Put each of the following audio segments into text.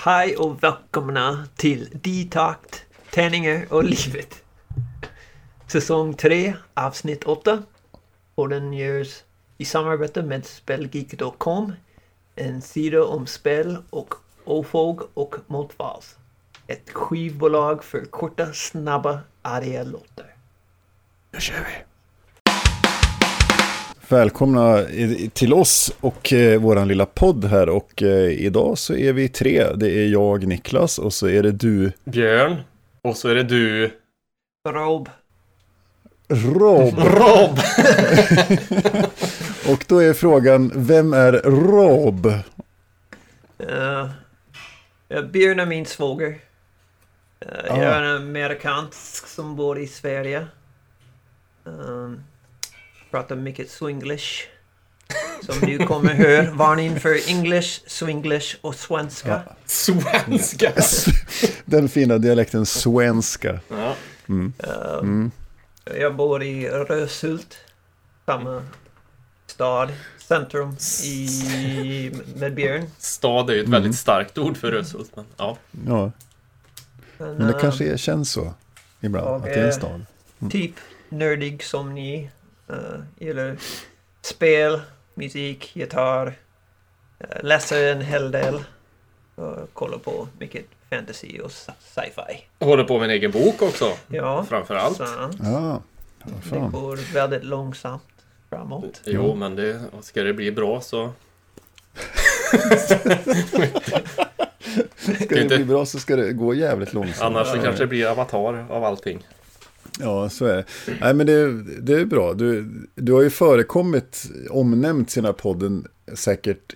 Hej och välkomna till Detakt, Tärningar och livet. Säsong 3, avsnitt 8. Och den görs i samarbete med Spelgeek.com. En sida om spel och ofog och motvals. Ett skivbolag för korta, snabba, arga låtar. Nu kör vi. Välkomna till oss och eh, våran lilla podd här och eh, idag så är vi tre. Det är jag, Niklas och så är det du. Björn. Och så är det du. Rob. Rob. Rob. och då är frågan, vem är Rob? Uh, Björn är min svåger. Uh, Jag är en amerikansk som bor i Sverige. Um, pratar mycket swinglish. Som du kommer höra. Varning för English, swinglish och svenska. Ja. Svenska. Den fina dialekten svenska. Ja. Mm. Uh, Mm. Jag bor i Röshult. Samma stad. Centrum i, med Björn. Stad är ju ett Mm. väldigt starkt ord för Röshult. Men, ja. Ja, Men, men det uh, kanske känns så ibland, att det är en stad. Typ nördig som ni. Uh, gillar spel, musik, gitarr. Uh, läser en hel del. Och kollar på mycket fantasy och sci- sci-fi. Håller på med en egen bok också. Ja, Framförallt. sant. Ja, Det går väldigt långsamt framåt. Jo, men det, ska det bli bra så... Ska det bli bra så ska det gå jävligt långsamt. Annars så kanske det blir avatar av allting. Ja, så är det. Nej, men det, det är bra. Du, du har ju förekommit, omnämnt här podden säkert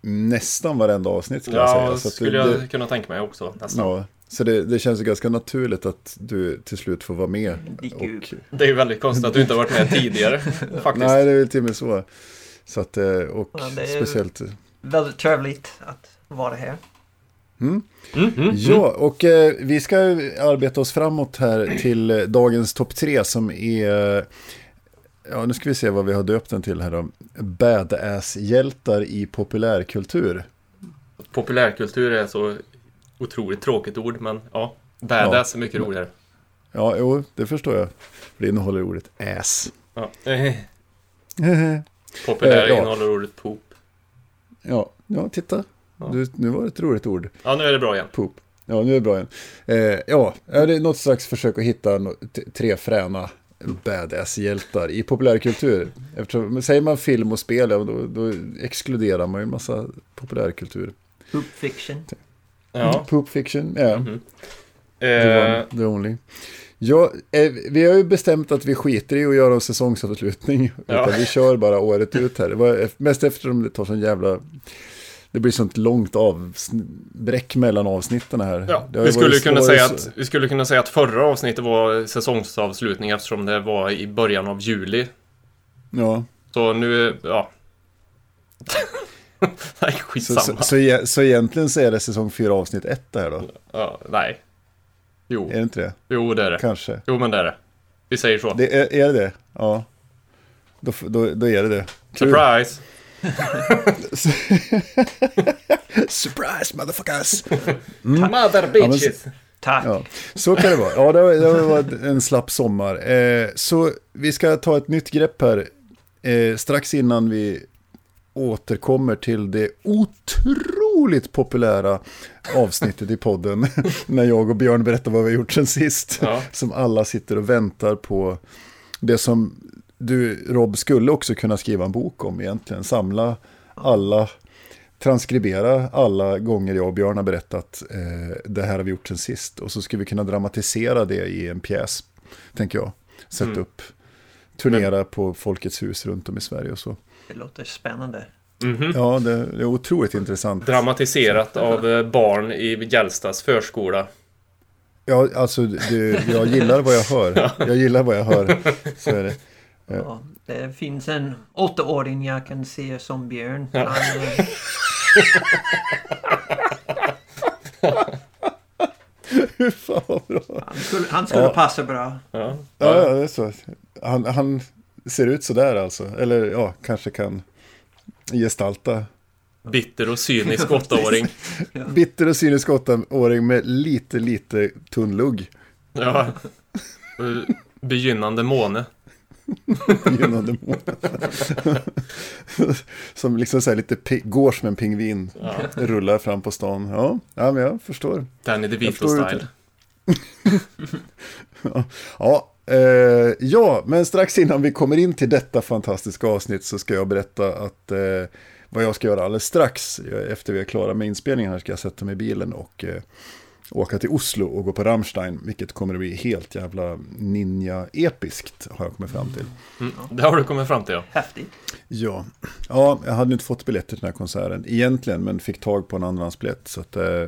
nästan varenda avsnitt skulle jag säga. Ja, Så att skulle det, jag det, kunna tänka mig också. Nästan. ja, så det, det känns ju ganska naturligt att du till slut får vara med. Och. Det är ju väldigt konstigt att du inte har varit med tidigare. Faktiskt. nej, det är väl till och med så. Så att, eh, och Ja, det är- speciellt... Väldigt trevligt att vara här. Mm. Mm, mm, Ja, och eh, vi ska arbeta oss framåt här till eh, dagens topp tre som är... Ja, nu ska vi se vad vi har döpt den till här då. Badass-hjältar i populärkultur. mm. Populärkultur är så otroligt tråkigt ord, men ja. Badass är mycket roligare. Ja, jo, det förstår jag. Det innehåller ordet ass. Ja. Populär Eh, ja. innehåller ordet poop. ja, ja, titta. Ja. Du, nu var det ett roligt ord. Ja, nu är det bra igen. Poop. Ja, nu är det bra igen. Eh, ja, är det något slags försök att hitta no tre fräna badass-hjältar i populärkultur? Eftersom, säger man film och spel, ja, då, då exkluderar man ju en massa populärkultur. Poop fiction. Ja. Poop fiction, ja. Mhm. The, Eh, the only. Ja, eh, vi har ju bestämt att vi skiter i att göra en säsongsavslutning. Ja. Utan vi kör bara året ut här. Mest eftersom det tar sån jävla... Det blir sånt långt avbräck mellan avsnitten här. ja, vi, skulle kunna säga så- att, vi skulle kunna säga att förra avsnittet var säsongsavslutning eftersom det var i början av juli. Ja, Så nu, ja. nej, så, skitsamma. så, så, e- så egentligen så är det säsong 4 avsnitt 1 det här då? Ja, nej. Jo, Är det inte det? jo det är det. Kanske. Jo, men det är det. Vi säger så. Det är, är det det? Ja. Då, då, då är det det. Kul. Surprise! Motherfuckers! Mother bitches! Tack. Ja, så kan det vara. Ja, det har, det har varit en slapp sommar. Eh, så vi ska ta ett nytt grepp här. Eh, strax innan vi återkommer till det otroligt populära avsnittet i podden. när jag och Björn berättar vad vi har gjort sen sist. Ja. Som alla sitter och väntar på. Det som du, Rob, skulle också kunna skriva en bok om egentligen. Samla alla transkribera alla gånger jag och Björn har berättat eh, det här har vi gjort sen sist. Och så ska vi kunna dramatisera det i en pjäs, tänker jag. Sätta Mm. upp, turnera på Folkets hus runt om i Sverige och så. Det låter spännande. Mhm. Ja, det, det är otroligt intressant. Dramatiserat av eh, barn i Gällstas förskola. Ja, alltså det, jag gillar vad jag hör. Jag gillar vad jag hör. Så är det. Ja. Det finns en åttaåring jag kan se som Björn. Ja. Han, eh, Fy fan vad bra. han skulle, han skulle Ja. passa bra. Ja. Ja, ja, det är så. Han, han ser ut sådär alltså. Eller ja, kanske kan gestalta Bitter och cynisk åttaåring. Bitter och cynisk åttaåring med lite, lite tunn lugg. Ja. Begynnande måne. Begynnande månad. Som liksom så här lite går som en pingvin. Ja. Rullar fram på stan. Ja, ja men jag förstår. Danny Jag DeVito förstår style. Ja, eh, ja, men strax innan vi kommer in till detta fantastiska avsnitt så ska jag berätta att eh, vad jag ska göra alldeles strax. Jag- Efter vi är klara med inspelningen här ska jag sätta mig i bilen och eh, åka till Oslo och gå på Rammstein. Vilket kommer att bli helt jävla ninja-episkt har jag kommit fram till. Mm. Det har du kommit fram till ja. Häftigt. Ja, ja jag hade inte fått biljetter till den här konserten egentligen, men fick tag på en andrahandsbiljett. Så, att, eh,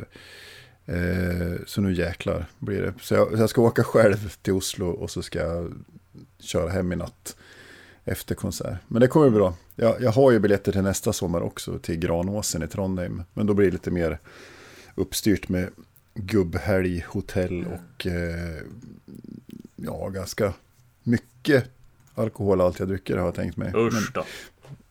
eh, så nu jäklar blir det. Så jag, så jag ska åka själv till Oslo och så ska jag köra hem i natt efter konsert. Men det kommer bli bra. Jag, jag har ju biljetter till nästa sommar också, till Granåsen i Trondheim. Men då blir det lite mer uppstyrt med gubbhelg, hotell och eh, ja, ganska mycket alkoholhaltiga drycker har jag tänkt mig. Men- Usch då.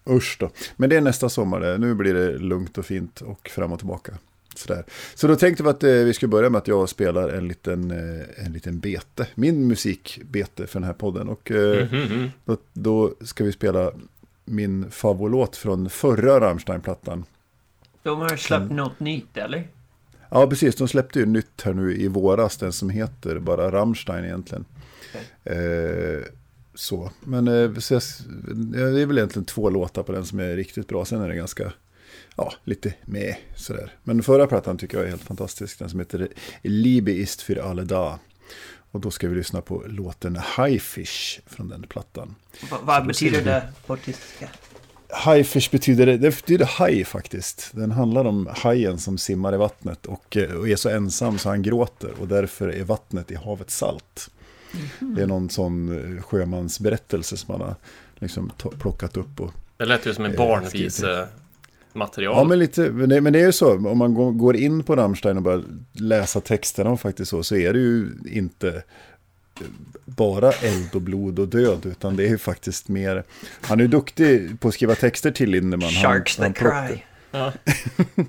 Usch då. Men det är nästa sommar det. Nu blir det lugnt och fint och fram och tillbaka. Sådär. Så då tänkte vi att eh, vi skulle börja med att jag spelar en liten, eh, en liten bete. Min musikbete för den här podden. Och eh, Mhm. då, då ska vi spela min favoritlåt från förra Rammstein-plattan. De har släppt något nytt, eller? Ja, precis. De släppte ju nytt här nu i våras. Den som heter bara Rammstein egentligen. Eh, så. Men eh, så jag, det är väl egentligen två låtar på den som är riktigt bra. Sen är det ganska, ja, lite med sådär. Men förra plattan tycker jag är helt fantastisk. Den som heter Liebe ist für alle da. Och då ska vi lyssna på låten Highfish från den plattan. Va, vad betyder det på tyska? Highfish betyder, det betyder haj faktiskt. Den handlar om hajen som simmar i vattnet och, eh, och är så ensam så han gråter och därför är vattnet i havet salt. Det är någon sån eh, sjömansberättelse som man har liksom plockat upp. Och, Det lät ju som en Eh, barnvise material. ja, men, lite, men, det, men det är ju så, om man går- in på Rammstein och börjar läsa texterna och faktiskt så, så är det ju inte bara eld och blod och död, utan det är ju faktiskt mer... Han är ju duktig på att skriva texter till Lindemann. Sharks han that plockar- cry. Ja.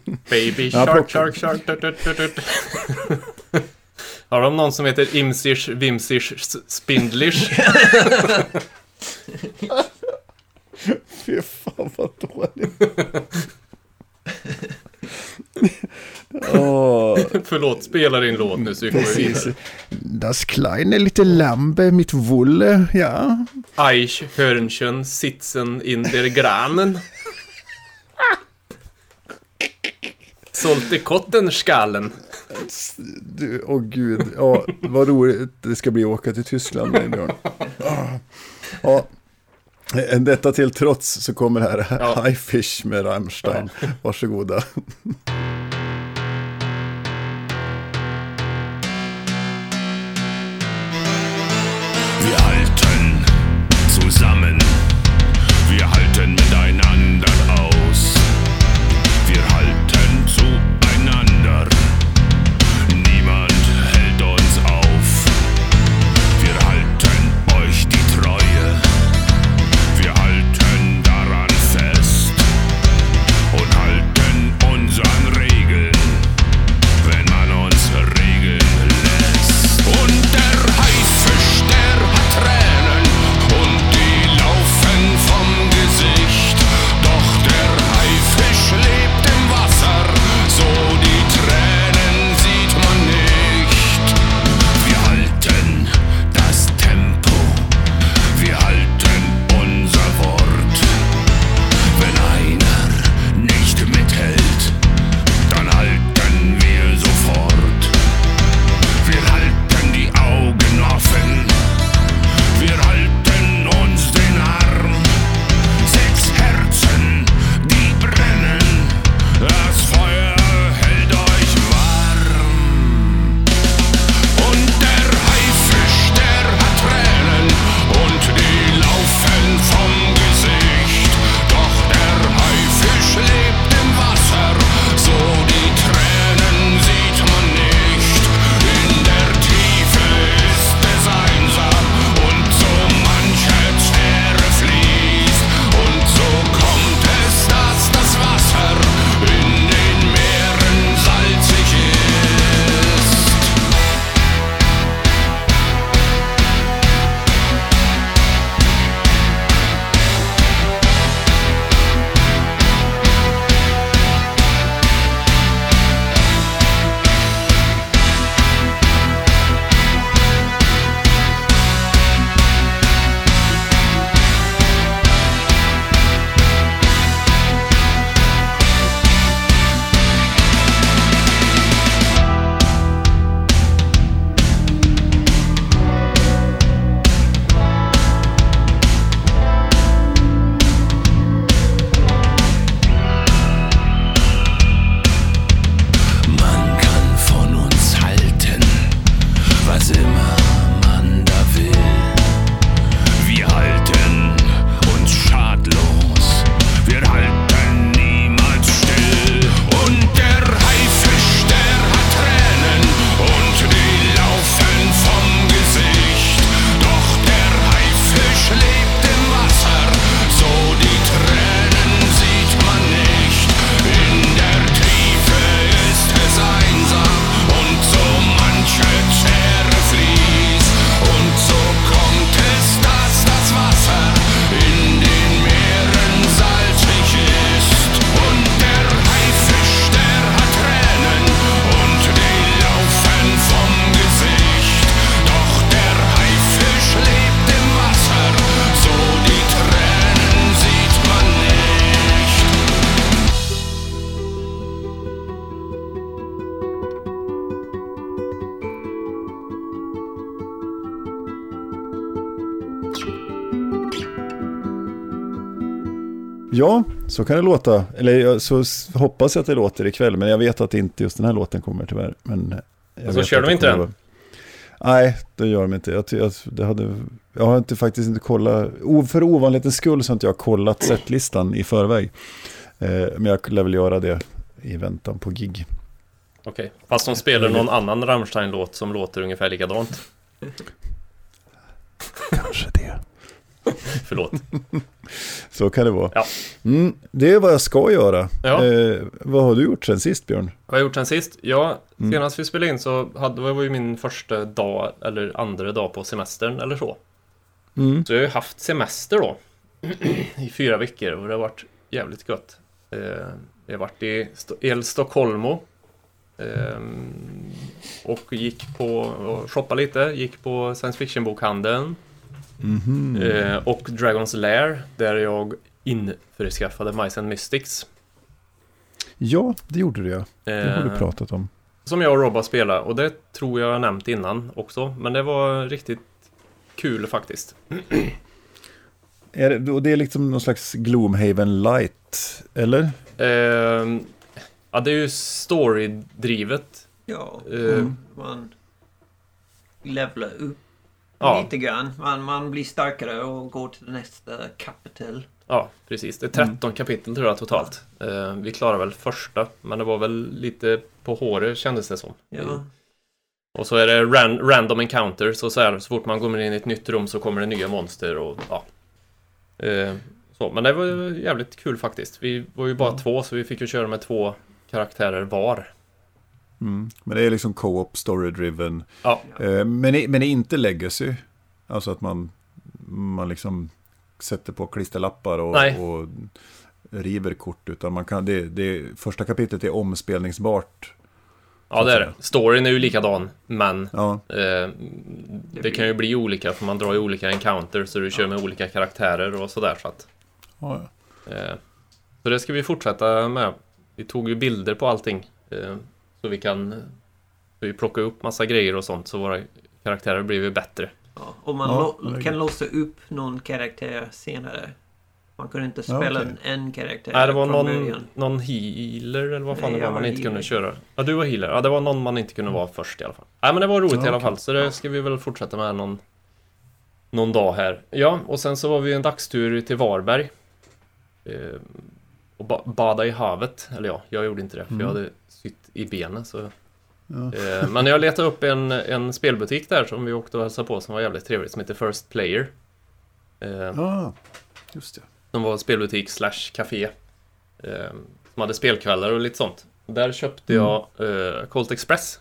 Baby Ja, shark, shark, shark. Tut, tut, tut. Har de någon som heter Imsish, Vimsish, Spindlish? Fy fan vad dåligt. Åh, Förlåt, spela din låt nu så vi kommer vidare. Das kleine lite Lambe mit Wolle, ja. Eich, Hörnchen, Sitzen in der Granen. Sålte Kottenskallen. Du, åh gud, ja, vad roligt det ska bli att åka till Tyskland med Björn. Ja, Eh, detta till trots så kommer här Ja. High Fish med Rammstein. Varsågoda. Så kan det låta. Eller så hoppas jag att det låter ikväll. Men jag vet att inte just den här låten kommer tyvärr. Men jag Alltså, kör de inte den? Nej, det gör de inte. Jag, jag, det hade, jag har inte, faktiskt inte kollat. För ovanlighetens skull så har inte jag kollat setlistan i förväg. Eh, men jag lär väl göra det i väntan på gig. Okej. Fast de spelar någon annan Rammstein-låt som låter ungefär likadant. Kanske det. Förlåt. Så kan det vara. Ja. Mm, det är vad jag ska göra. Ja. Eh, vad har du gjort sen sist Björn? Vad har jag gjort sen sist? Ja, Mm. senast vi spelade in så hade, var ju min första dag, eller andra dag på semestern eller så. Mm. Så jag har ju haft semester då. I fyra veckor och det har varit jävligt gött. Eh, jag har varit i Sto- El Stockholmo. Eh, och gick på, och shoppade lite, gick på science fiction-bokhandeln. Mhm. Eh, och Dragon's Lair, där jag införskaffade Mice and Mystics. Ja, det gjorde du ja. Det har du Eh, pratat om. Som jag och Rob har spelat och det tror jag jag har nämnt innan också. Men det var riktigt kul faktiskt. Är det, och det är liksom någon slags Gloomhaven light, eller? Ehm, ja, det är ju story-drivet. Ja, Eh, man levlar upp Ja. lite grann. Man, man blir starkare och går till nästa kapitel. Ja, precis. Det är 13 kapitel tror jag totalt. Eh, vi klarade väl första, men det var väl lite på håret kändes det som. Ja. Och så är det ran random encounters och så här, så fort man kommer in i ett nytt rum så kommer det nya monster och ja. Eh, så, men det var jävligt kul faktiskt. Vi var ju bara två så vi fick ju köra med två karaktärer var. Mm. Men det är liksom co-op, story-driven. Ja, Eh, men, men det är inte legacy. Alltså att man, man liksom sätter på klisterlappar och, Nej. och river kort. Utan man kan, det, det, första kapitlet är omspelningsbart. ja det är det. Storyn är ju likadan, men Ja, eh, det kan ju bli olika för man drar ju olika encounters så du kör med olika karaktärer och sådär så att ja, ja. Eh, Så det ska vi fortsätta med. Vi tog ju bilder på allting. eh, Så vi kan vi plocka upp massa grejer och sånt så våra karaktärer blir ju bättre. Ja, och man Ja, lo- kan låsa upp någon karaktär senare. Man kunde inte Ja, spela okej. en, en karaktär Nej, det var någon, början. någon healer eller vad fan Nej, det var man var inte kunde köra. Ja, du var healer. Ja, det var någon man inte kunde vara först i alla fall. Nej, men det var roligt Ja, i alla fall. Så det ska vi väl fortsätta med någon, någon dag här. Ja, och sen så var vi en dagstur till Varberg. Eh, och ba bada i havet. Eller ja, jag gjorde inte det för Mm. jag hade i benen. Så Ja. Eh, Men jag letade upp en, en spelbutik där som vi åkte och hälsade på som var jävligt trevligt som heter First Player. Eh, ja, just det. Som var spelbutik slash café. Eh, Som hade spelkvällar och lite sånt. Där köpte Mm. jag Colt Express.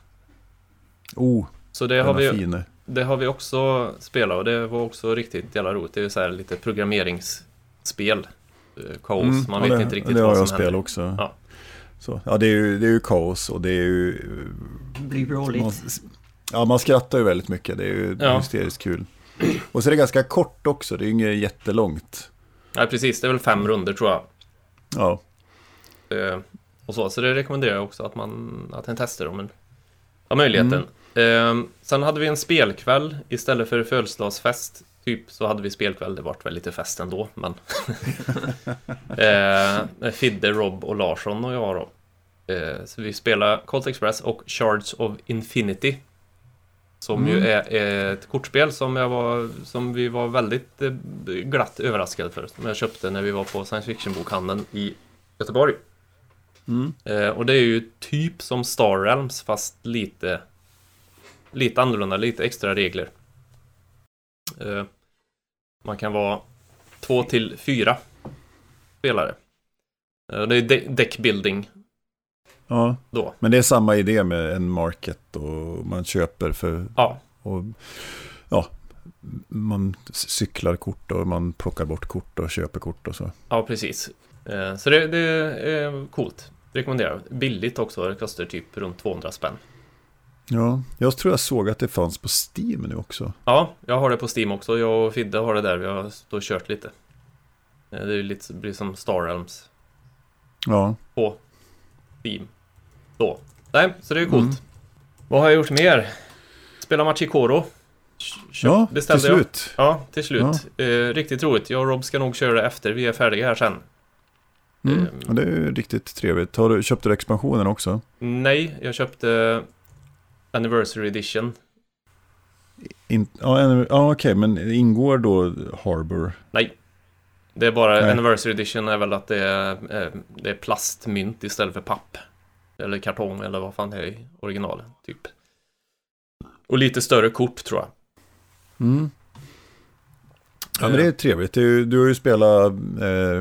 Oh, Så det har, vi, det har vi också spelat och det var också riktigt jävla roligt. Det är så här lite programmeringsspel. Kaos, Mm, man vet det, inte riktigt det har vad jag som spelat händer. också. Ja. Så, ja, det är, ju, det är ju kaos och det är ju... blir roligt. Man, ja, man skrattar ju väldigt mycket. Det är ju Ja. hysteriskt kul. Och så är det ganska kort också. Det är ju inget jättelångt. Nej, precis. Det är väl fem runder tror jag. Ja, Eh, och så, så det rekommenderar jag också att man att en testar om en har möjligheten. Eh, sen hade vi en spelkväll istället för födelsedagsfest. Typ så hade vi spelkväll, det vart väl lite fest ändå, men... eh, Fidde, Rob och Larsson och jag då. Eh, så vi spelade Colt Express och Shards of Infinity. Som ju är, är ett kortspel som, jag var, som vi var väldigt eh, glatt överraskade för. Som jag köpte när vi var på science fiction-bokhandeln i Göteborg. Mm. Eh, och det är ju typ som Star Realms fast lite Lite annorlunda, lite extra regler. Eh, man kan vara två till fyra spelare. Eh, det är de- deckbuilding ja. då. Men det är samma idé med en market och man köper för... Ja, Och, ja, man cyklar kort och man plockar bort kort och köper kort och så. ja precis. Eh, så det, det är coolt. Rekommenderar. Billigt också, det kostar typ runt 200 spänn. Ja, jag tror jag såg att det fanns på Steam nu också. Ja, jag har det på Steam också. Jag och Fidde har det där. Vi har och kört lite. Eh, Det är lite, blir som Star Realms Ja, på Steam. Då. Nej, så det är coolt. Mm. Vad har jag gjort mer? Spela Machikoro. Köp- ja till beställde jag. slut. Ja, till slut. Eh, riktigt roligt. Jag och Rob ska nog köra det efter vi är färdiga här sen. Mm. Ehm. Och det är ju riktigt trevligt. Har du, köpte du expansionen också? Nej, jag köpte Anniversary Edition. In, ja, ja okej, men ingår då Harbor? Nej. Det är bara, Nej. Anniversary Edition är väl att det är, eh, det är plastmynt istället för papp. Eller kartong eller vad fan det är i originalet, typ. Och lite större kort tror jag. Mm. Ja, men det är trevligt. Det är, ju- du har ju spelat, eh,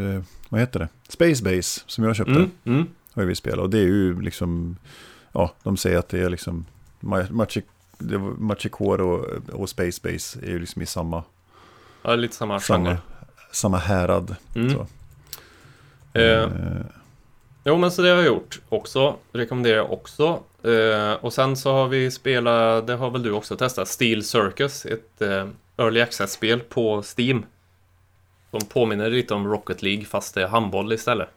eh, vad heter det? Space Base, som jag köpte. Mm, mm. Har vi spelat. Och det är ju liksom, ja, de säger att det är liksom, Ma- Machi- det var- Machikore och, och Space Base är ju liksom i samma, Ja, lite samma samma, genre. samma härad. Mm. Så. Eh, Eh, Jo, men så det har jag gjort också. Rekommenderar jag också. Eh, och sen så har vi spelat, det har väl du också testat, Steel Circus. Ett eh, Early Access-spel på Steam. Som påminner lite om Rocket League fast det är handboll istället.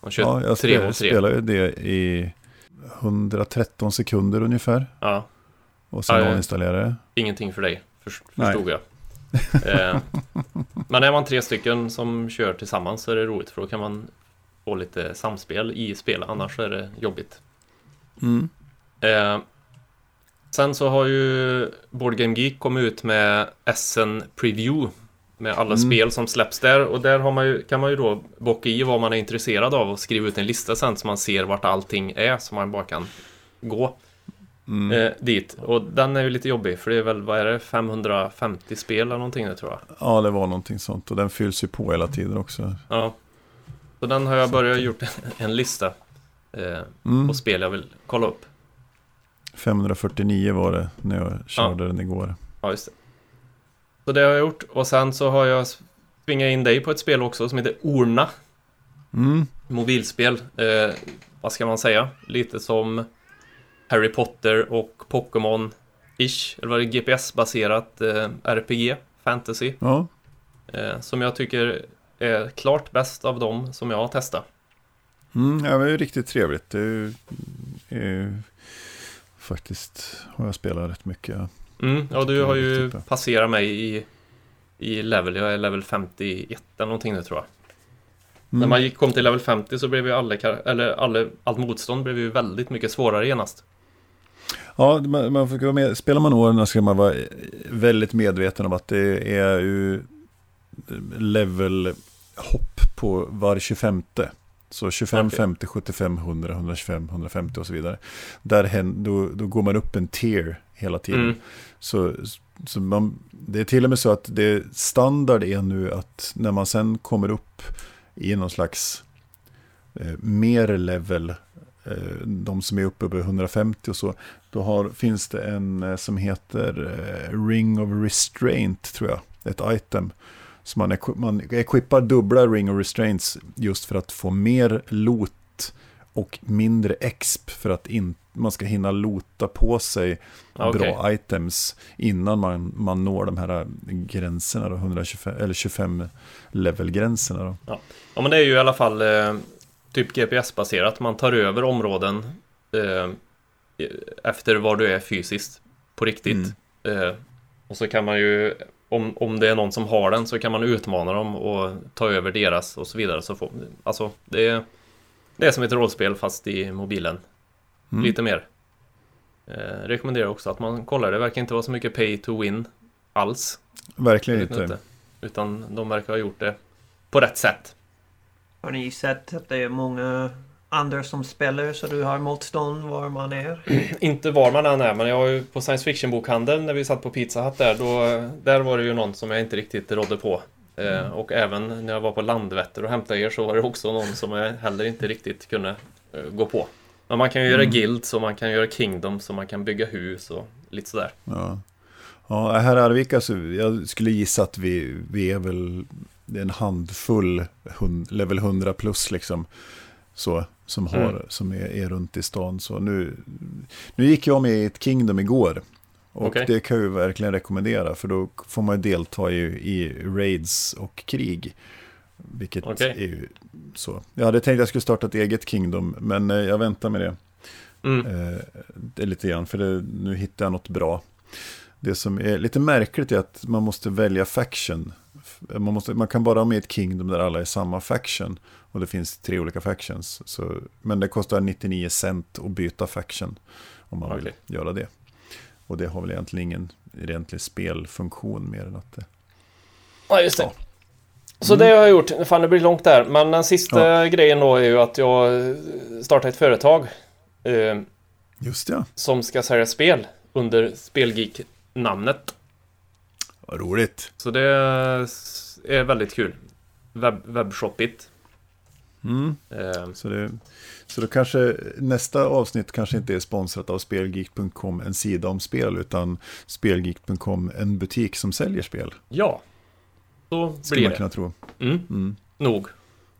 Man kör ja, jag tre spelade, mot tre. spelade ju det i 113 sekunder ungefär. Ja, Och sen Ja, jag det. ingenting för dig, förs- Nej. förstod jag. eh, men är man tre stycken som kör tillsammans så är det roligt för då kan man få lite samspel i spel, annars är det jobbigt. Mm. Eh, sen så har ju Board Game Geek kommit ut med SN Preview med alla Mm. spel som släpps där och där man ju, kan man ju då bocka i vad man är intresserad av och skriva ut en lista sen så man ser vart allting är så man bara kan gå Mm. eh, dit. Och den är ju lite jobbig för det är väl, vad är det, 550 spel eller någonting nu tror jag. Ja, det var någonting sånt. Och den fylls ju på hela tiden också. Ja. Så den har jag börjat gjort en lista eh, Mm. på spel jag vill kolla upp. 549 var det när jag körde den igår. Ja, just det. Så det har jag gjort. Och sen så har jag tvingat in dig på ett spel också som heter Orna. Mm. Mobilspel. Eh, vad ska man säga? Lite som Harry Potter och Pokémon-ish. Eller var det GPS-baserat eh, RPG, fantasy. Ja, Eh, som jag tycker är klart bäst av dem som jag har testat. mm, ja, det är ju riktigt trevligt. Det är ju, är ju, faktiskt har jag spelat rätt mycket. Mm, ja, du har ju bra. passerat mig i, i level. Jag är level 51 eller någonting nu tror jag. När Mm. man gick, kom till level 50 så blev ju alla, eller alla, allt motstånd blev ju väldigt mycket svårare genast. Ja, man, man får vara med. Spelar man åren ska man vara väldigt medveten om att det är ju levelhopp på var 25. Så 25, Okej. 50, 75, 100, 125, 150 och så vidare. Där då, då går man upp en tier hela tiden. Mm. Så, så man, det är till och med så att det standard är nu att när man sen kommer upp i någon slags eh, mer level, eh, de som är uppe över 150 och så, då har, finns det en eh, som heter eh, Ring of Restraint tror jag, ett item. Så man, equi- man equippar dubbla Ring of Restraints just för att få mer loot och mindre exp för att in, man ska hinna lota på sig Ja, okej. bra items innan man, man når de här gränserna, då, 125, eller 25 levelgränserna. Då. Ja, men det är ju i alla fall eh, typ GPS-baserat. Man tar över områden eh, efter var du är fysiskt på riktigt. Eh, och så kan man ju, om, om det är någon som har den så kan man utmana dem och ta över deras och så vidare. Så får, alltså, det är, det är som ett rollspel fast i mobilen. Mm. Lite mer. Eh, rekommenderar också att man kollar. Det verkar inte vara så mycket pay to win alls. Verkligen inte. inte. Utan de verkar ha gjort det på rätt sätt. Har ni sett att det är många andra som spelar så du har motstånd var man är? Inte var man än är, men jag har ju på science fiction-bokhandeln när vi satt på Pizza Hut där, då, där var det ju någon som jag inte riktigt rådde på. Eh, och även när jag var på Landvetter och hämtade er så var det också någon som jag heller inte riktigt kunde eh, gå på. Men man kan ju göra guilds och man kan göra kingdoms och man kan bygga hus och lite sådär. Ja. Ja, här i Arvika så jag skulle gissa att vi, vi är väl det är en handfull hund, level 100 plus liksom. Så, som, har, Mm. som är, är runt i stan. Så nu, nu gick jag med i ett Kingdom igår. Och Okej. det kan jag ju verkligen rekommendera. För då får man ju delta i, i raids och krig. Vilket Okej. är ju så. Jag hade tänkt att jag skulle starta ett eget Kingdom. Men eh, jag väntar med det. Mm. Eh, det är lite grann, för det, nu hittar jag något bra. Det som är lite märkligt är att man måste välja faction Man, måste, man kan bara ha med ett Kingdom där alla är samma faction. Och det finns tre olika factions. Så, men det kostar 99 cent att byta faction. Om man vill Okej. göra det. Och det har väl egentligen ingen egentlig spelfunktion mer än att det... Ja, just det. Ja. Så det har jag gjort. Fan, det blir långt där. Men den sista Ja. grejen då är ju att jag eh, startar ett företag. Eh, Just ja, som ska sälja spel under Spelgeek-namnet. vad roligt. Så det är väldigt kul. Webb, webbshoppigt. Mm. Eh, Så, det, så då kanske nästa avsnitt kanske inte är sponsrat av Spelgeek.com, en sida om spel, utan Spelgeek.com, en butik som säljer spel. ja, så Skulle blir man det. kunna tro. Mm, Mm. nog.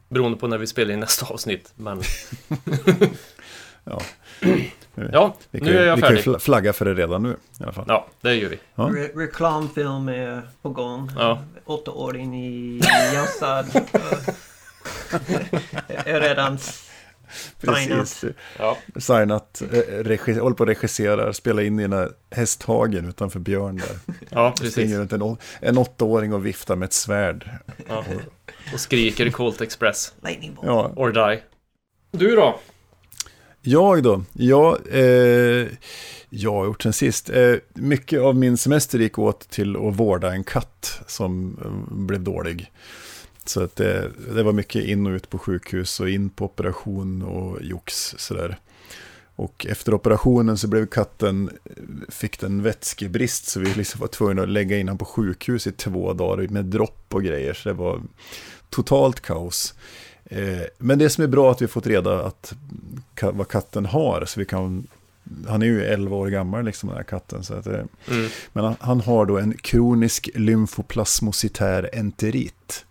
Beroende på när vi spelar in nästa avsnitt. Men Ja. ja, Vi kan, nu är jag vi kan ju färdig. fla- flagga för det redan nu i alla fall. Ja, det gör vi. Ja. Re reklamfilm är på gång. Ja. Åttaåring i Gällstad. är redan. Precis. Ja, Signat, eh, regi- håller på att regissera, spela in i den här hästhagen utanför Björn där. ja Springer precis. runt en, å- en åttaåring och viftar med ett svärd. Ja. Och skriker i Colt Express. Lightning bolt. Ja, Or die. Du då? Jag då? Ja, eh, jag har gjort sen sist. Eh, mycket av min semester gick åt till att vårda en katt som eh, blev dålig. Så att det, det var mycket in och ut på sjukhus och in på operation och jox sådär. Och efter operationen så blev katten, fick den vätskebrist så vi liksom var tvungna att lägga in honom på sjukhus i två dagar med dropp och grejer. Så det var totalt kaos. Eh, men det som är bra är att vi fått reda att vad katten har. Så vi kan, han är ju 11 år gammal liksom den här katten. Så att det, Mm. men han, han har då en kronisk lymfoplasmocitär enterit.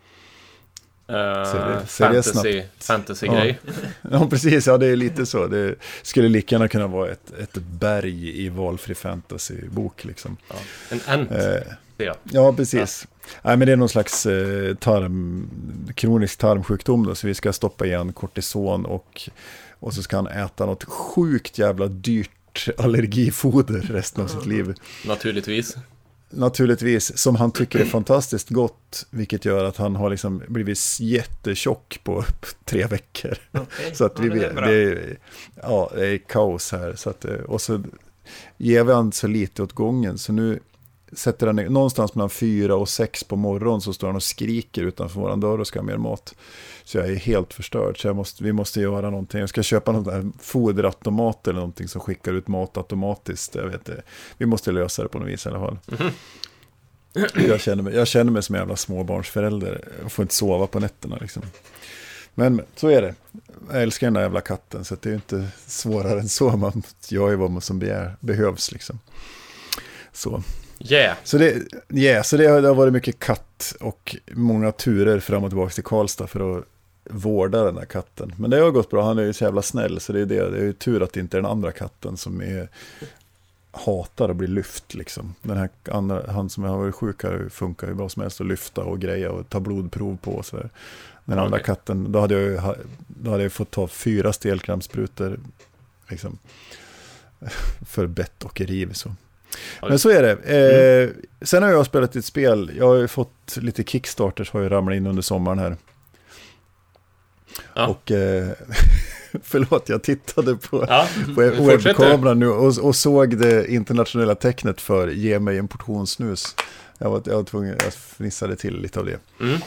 Uh, fantasy, fantasy-grej. Ja, precis. Ja, det är lite så. Det skulle lika gärna kunna vara ett, ett berg i valfri fantasy-bok. Liksom. Ja. En ant, jag. ja, precis. Nej, men det är någon slags eh, tarm, kronisk tarmsjukdom. Då, så vi ska stoppa igen kortison och, och så ska han äta något sjukt jävla dyrt allergifoder resten av sitt liv. Naturligtvis. Naturligtvis, som han tycker är fantastiskt gott, vilket gör att han har liksom blivit jättetjock på tre veckor. Okej. Så att vi Ja, det det är, ja, det är kaos här. Så att, eh, och så ger vi han så lite åt gången, så nu sätter han någonstans mellan fyra och sex på morgonen så står han och skriker utanför våran dörr och ska ha mer mat. Så jag är helt förstörd, så jag måste, vi måste göra någonting. Jag ska köpa någon där foderautomat eller någonting som skickar ut mat automatiskt. Jag vet, inte. vi måste lösa det på något vis i alla fall. Jag känner, mig, jag känner mig som en jävla småbarnsförälder. Jag får inte sova på nätterna liksom. Men så är det. Jag älskar den där jävla katten, så det är inte svårare än så. Man gör ju vad man som begär, behövs liksom. Så, Yeah. så, det, yeah, så det, har, det har varit mycket katt och många turer fram och tillbaka till Karlstad för att vårda den här katten. Men det har gått bra, han är ju så jävla snäll, så det är, det. det är ju tur att det inte är den andra katten som är, hatar att bli lyft. Liksom. Den här andra, han som har varit sjuk här funkar ju bra som helst att lyfta och greja och ta blodprov på. Och så där. Den andra Okej. katten, då hade, jag då hade jag fått ta fyra stelkrampssprutor liksom, för bett och riv. Så. Men så är det. Eh, Sen har jag spelat ett spel, jag har ju fått lite kickstarters har ju ramlat in under sommaren här. Ja. Och eh, förlåt, jag tittade på, Ja, på webbkameran nu och, och såg det internationella tecknet för ge mig en portion snus. Jag var, jag var tvungen, jag fnissade till lite av det. Mm.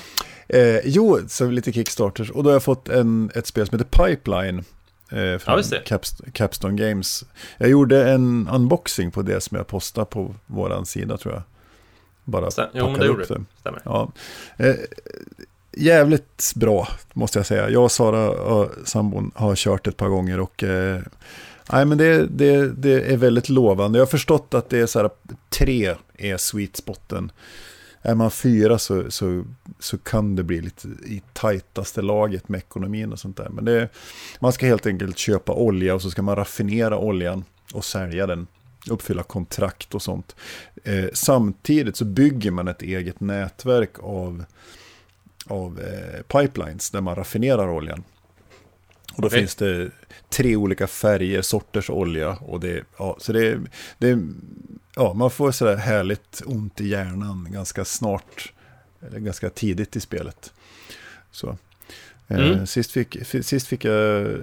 Eh, jo, så lite Kickstarters. Och då har jag fått en, ett spel som heter Pipeline. Eh, Ja, från just det. Caps, Capstone Games. Jag gjorde en unboxing på det som jag postade på våran sida tror jag. Bara Stäm- jo, men det upp det. Stämmer. Ja. Eh, jävligt bra, måste jag säga. Jag och Sara, och sambon, har kört ett par gånger och eh, nej, men det, det, det är väldigt lovande. Jag har förstått att det är så här, tre är sweet spoten. Är man fyra så, så, så kan det bli lite i tajtaste laget med ekonomin och sånt där. Men det, man ska helt enkelt köpa olja och så ska man raffinera oljan och sälja den. Uppfylla kontrakt och sånt. Eh, samtidigt så bygger man ett eget nätverk av, av eh, pipelines där man raffinerar oljan. Och då Okej. finns det tre olika färger, sorters olja. Och det, ja, så det, det, ja, man får sådär härligt ont i hjärnan ganska snart eller ganska tidigt i spelet. Så. Eh, Mm. Sist, fick, sist fick jag eh,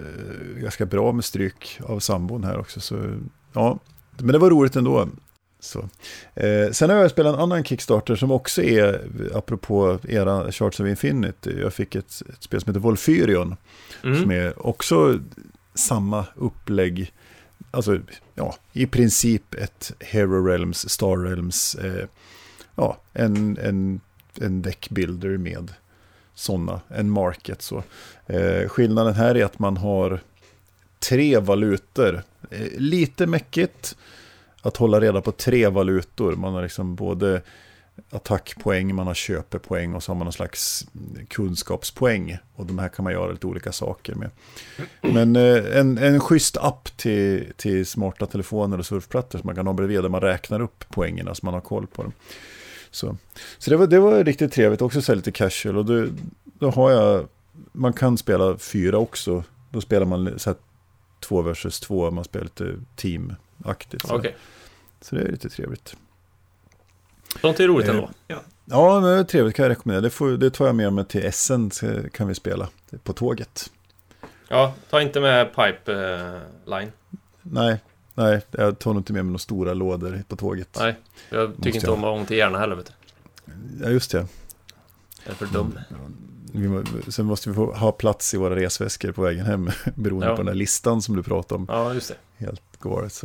ganska bra med stryk av sambon här också. Så, ja. Men det var roligt ändå. Så. Eh, sen har jag spelat en annan Kickstarter som också är, apropå era Charts of Infinity, jag fick ett, ett spel som heter Volfyrion, som Mm. är också samma upplägg, alltså ja, i princip ett Hero Realms, Star Realms, eh, ja, en, en, en deckbuilder med sådana, en market så. Eh, skillnaden här är att man har tre valutor, eh, lite mäckigt att hålla reda på tre valutor. Man har liksom både attackpoäng, man har köpepoäng och så har man någon slags kunskapspoäng. Och de här kan man göra lite olika saker med. Men eh, en, en schysst app till, till smarta telefoner och surfplattor som man kan ha bredvid där man räknar upp poängerna så alltså man har koll på dem. Så, så det, var, det var riktigt trevligt, också så lite casual. Och då, då har jag, man kan spela fyra också. Då spelar man så här två versus två, man spelar lite team teamaktigt. Så, Okej. så det är lite trevligt. Sånt är roligt Eh, ändå. Ja, men det är trevligt kan jag rekommendera. Det, får, det tar jag med mig till Essen kan vi spela på tåget. Ja, ta inte med pipeline. Nej, nej, jag tar nog inte med mig några stora lådor på tåget. Nej, jag Måste tycker inte jag. om att åka till Järna heller vet du. Ja, just det. Jag är för dum. Vi, må- sen måste vi få ha plats i våra resväskor på vägen hem, beroende Ja. på den där listan som du pratade om. Ja, just det. Helt galet.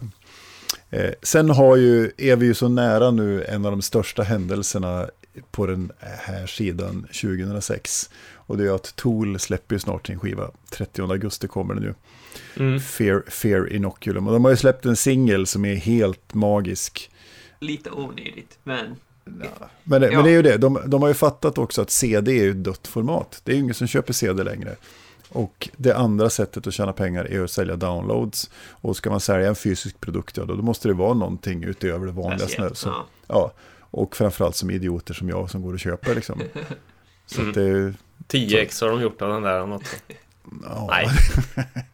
Eh, sen har ju, är vi ju så nära nu en av de största händelserna på den här sidan 2006. Och det är att Tool släpper ju snart sin skiva. 30 augusti kommer den ju. Mm. Fear, Fear Inoculum. Och de har ju släppt en singel som är helt magisk. Lite onödigt, men Men, det, Ja. men det är ju det, de, de har ju fattat också att CD är ju ett dött format. Det är ju ingen som köper CD längre. Och det andra sättet att tjäna pengar är att sälja downloads. Och ska man sälja en fysisk produkt, ja, då, måste det vara någonting utöver det vanliga. Snö, Ja. ja, och framförallt som idioter som jag som går och köper liksom. Så Mm. att det är... 10x har de gjort av den där. Något. Ja, Nej.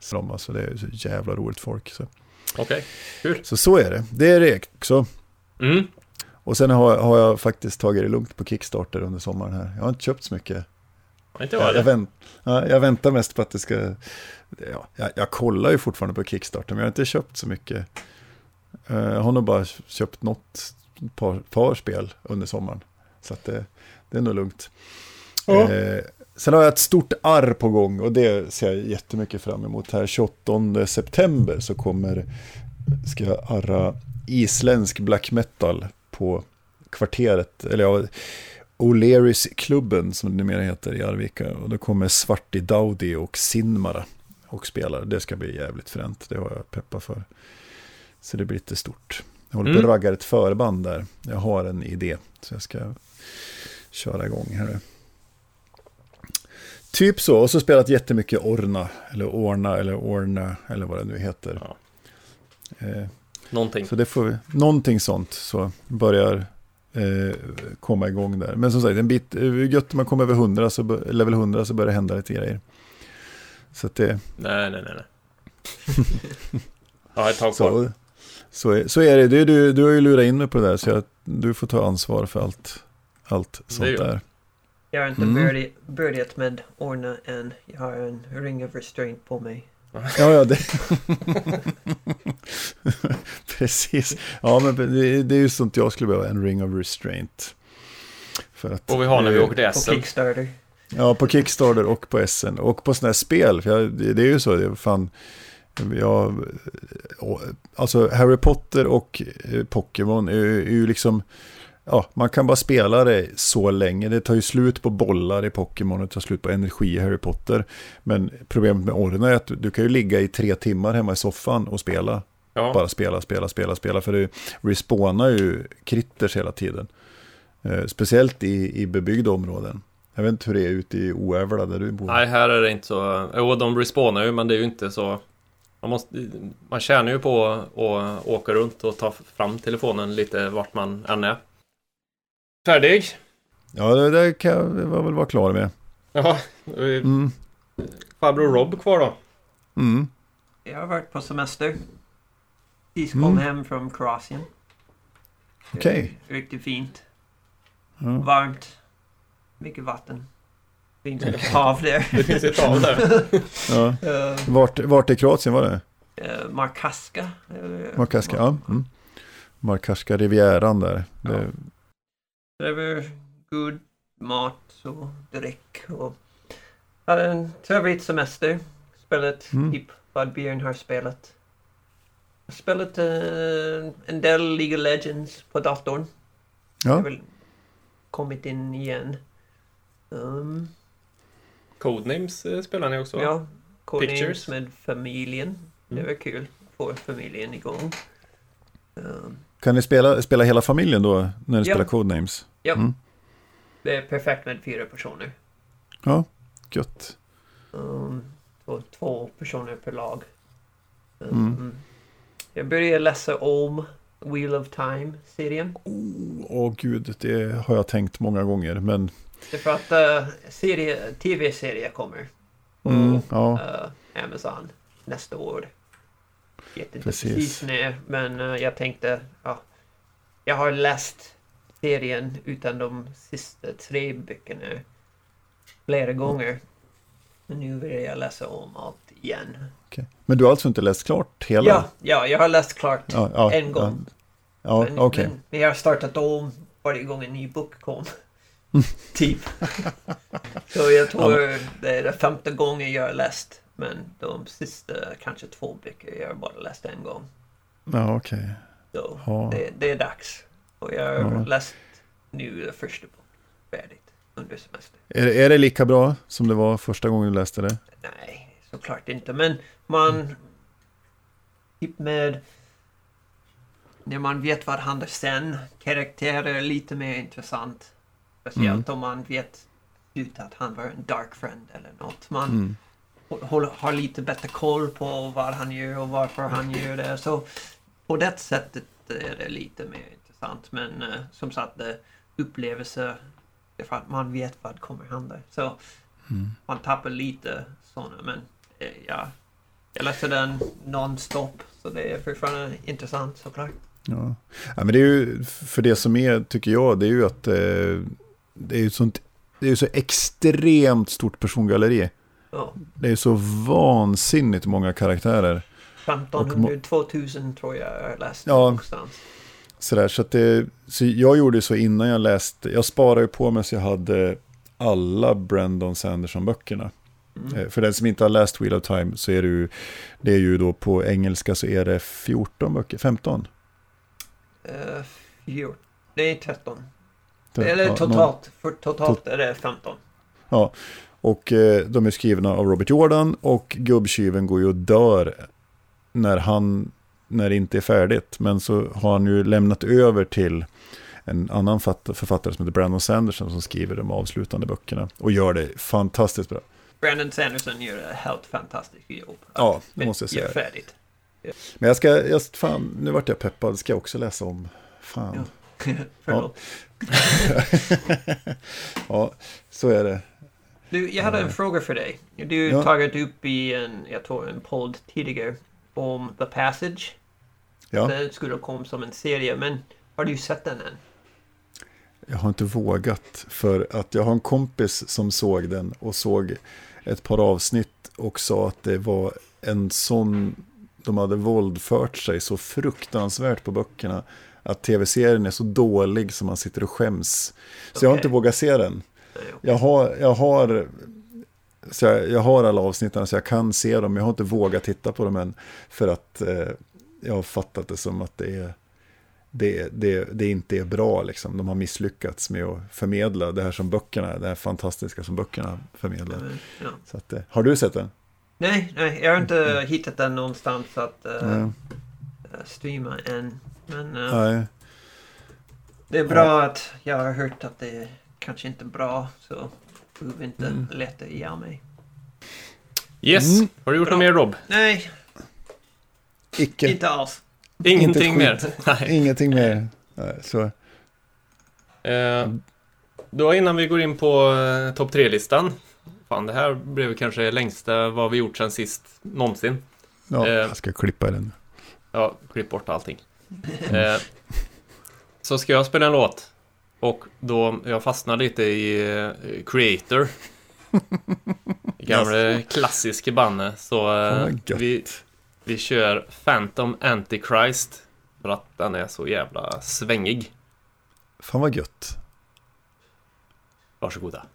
så de, alltså, det är så jävla roligt folk. Så. Okej, kul. så så är det. Det är det också. Mm. Och sen har, har jag faktiskt tagit det lugnt på Kickstarter under sommaren här. Jag har inte köpt så mycket. Inte jag Jag, vänt, ja, jag väntar mest på att det ska... Ja, jag, jag kollar ju fortfarande på Kickstarter, men jag har inte köpt så mycket. Eh, Jag har nog bara köpt något par, par spel under sommaren. Så att det, det är nog lugnt. Ja. Eh, sen har jag ett stort arr på gång och det ser jag jättemycket fram emot. Här 28 september så kommer, ska jag arra isländsk black metal på kvarteret, eller ja, O'Learys-klubben som det numera heter i Arvika. Och då kommer Svarti Daudi och Sinmara och spelar. Det ska bli jävligt fränt, det har jag peppat för. Så det blir lite stort. Jag håller på Mm. att ragga ett förband där. Jag har en idé, så jag ska köra igång här. Typ så, och så spelat jättemycket Orna, eller Orna, eller Orna, eller vad det nu heter. Ja. Eh, Någonting. så det får vi, någonting sånt så börjar eh, komma igång där. Men som sagt, en bit, eh, gött man kommer över 100, så, level 100 så börjar det hända lite grejer. Så att det, Nej, nej, nej. nej. ja, ett tag kvar. så, så, är, så är det. är du, du har ju lurat in mig på det där, så jag, du får ta ansvar för allt, allt sånt där. Jag har inte Mm. börjat, med Orna än. Jag har en ring of restraint på mig. Ja, ja, det... Precis. Ja, men det, det är ju sånt jag skulle behöva, en ring of restraint. För att, Och vi har när vi åker till På Essen. Kickstarter. Ja, på Kickstarter och på SN. Och på sådana här spel. För jag, det, det är ju så, det är fan... Jag, och- alltså Harry Potter och eh, Pokémon är, är ju liksom... Ja, man kan bara spela det så länge. Det tar ju slut på bollar i Pokémon och det tar slut på energi i Harry Potter. Men problemet med Orna är att du, du kan ju ligga i tre timmar hemma i soffan och spela. Ja. Bara spela, spela, spela, spela. För det respawnar ju critters hela tiden. Eh, speciellt i, i bebyggda områden. Jag vet inte hur det är ute i Oävla där du bor. Nej, här är det inte så... Jo, de respawnar ju, men det är ju inte så... Man, måste, man tjänar ju på att åka runt och ta fram telefonen lite vart man än är. Färdig? Ja, det, det kan jag väl vara klar med. Ja, Mm. farbror Rob kvar då. Mm. Jag har varit på semester. Precis Mm. kom hem från Kroatien. Okej. Riktigt fint. Varmt. Mycket vatten. Fint hav där. Det finns ett hav där. Ja. Eh, Vart, vart i Kroatien var det? eh, Markaska. eller- Markaska, ja. Mm. Markaska rivieran där. Det, Det var god mat och dryck och hade en trevlig semester. Spelat Mm. typ vad Björn har spelat. Spelat eh, en del League of Legends på datorn. Ja. väl kommit in igen. Um, Codenames eh, spelar ni också? va? ja, Codenames Pictures. med familjen. Det Mm. var kul. Få familjen igång. Um, Kan ni spela, spela hela familjen då när ni Ja. spelar Codenames? Ja, Mm. det är perfekt med fyra personer. Ja, gött. Um, två, två personer per lag. Um, Mm. Jag började läsa om Wheel of Time-serien. Åh oh, gud, det har jag tänkt många gånger. Men Det är för att uh, serie, tv-serie kommer på mm, ja, eh, Amazon nästa år. Vet inte Precis. precis, när, men eh, jag tänkte, ja, jag har läst serien utan de sista tre böckerna flera gånger. Men nu vill jag läsa om allt igen. okej. Men du har alltså inte läst klart hela? Ja, ja, jag har läst klart ja, ja, en gång. Ja, men, okej. men, men jag har startat om varje gång en ny bok kom. typ. Så jag tror det är det femte gången jag har läst. Men de sista kanske två böcker jag har bara läst en gång. Ja, okej. Så Ja. det, det är dags. Och jag har Ja. läst nu det första boken färdigt under semester. Är, är det lika bra som det var första gången du läste det? Nej, såklart inte. Men man... Typ med... När man vet vad händer sen. Karaktärer är lite mer intressant. Speciellt om man vet ut att han var en dark friend eller något. Man Mm. har lite bättre koll på vad han gör och varför han gör det. Så på det sättet är det lite mer intressant. Men eh, som sagt, det upplevelse det är för att man vet vad kommer hända. Så Mm. man tappar lite sådana. Men eh, ja, jag läser den non-stop. Så det är fortfarande intressant såklart. Ja. ja, men det är ju, för det som är, tycker jag, det är ju att eh, det är ju sånt, det är så extremt stort persongalleri. Ja, Det är så vansinnigt många karaktärer. 1500, 2000 tror jag jag har läst Ja. någonstans. Sådär, så att det, så jag gjorde så innan jag läste, jag sparade på mig så jag hade alla Brandon Sanderson-böckerna. Mm. Eh, För den som inte har läst Wheel of Time så är det ju, det är ju då på engelska så är det 14 böcker, 15. Uh, fjort, nej, 13. Det- Eller ja, någon- totalt. För totalt är det 15. Ja, och eh, de är skrivna av Robert Jordan och gubbtjuven går ju och dör när han, när det inte är färdigt. Men så har han ju lämnat över till en annan fatt- författare som heter Brandon Sanderson som skriver de avslutande böckerna och gör det fantastiskt bra. Brandon Sanderson gör ett helt fantastiskt jobb. Ja, det måste jag säga. Gör färdigt. Men jag ska, jag, fan, nu vart jag peppad, ska jag också läsa om. Fan. Förlåt. Ja, så är det. Du, jag hade en fråga för dig. Du Ja. tagit upp i en, jag tror en podd tidigare om The Passage. Ja, Den skulle komma som en serie, men har du sett den än? jag har inte vågat för att jag har en kompis som såg den och såg ett par avsnitt och sa att det var en sån, de hade våldfört sig så fruktansvärt på böckerna att tv-serien är så dålig som man sitter och skäms. Så jag har inte vågat se den. Jag har, jag har, så jag, jag har alla avsnitten så jag kan se dem. Jag har inte vågat titta på dem än. För att eh, jag har fattat det som att det, är, det, det, det inte är bra. Liksom. De har misslyckats med att förmedla det här som böckerna, det här fantastiska som böckerna förmedlar. Men, ja. Så att, eh, har du sett den? Nej, nej, jag har inte hittat den någonstans att uh, streama än. Men Nej. det är bra att jag har hört att det är kanske inte är bra. Så behöver inte Mm. leta ihjäl mig. Yes, Mm. har du gjort Bra. något mer Rob? Nej, Icke. inte alls. Ingenting Inte mer? Nej. Ingenting mer. Nej, så. Eh, då innan vi går in på eh, topp tre-listan. Fan, det här blev kanske längsta vad vi gjort sen sist någonsin. Ja, Eh. jag ska klippa den. Ja, klipp bort allting. Eh, så ska jag spela en låt. Och då, jag fastnade lite i eh, Creator. Gamla klassiska banne. Så eh, vi, vi kör Phantom Antichrist. För att den är så jävla svängig. Fan vad gött. Varsågoda.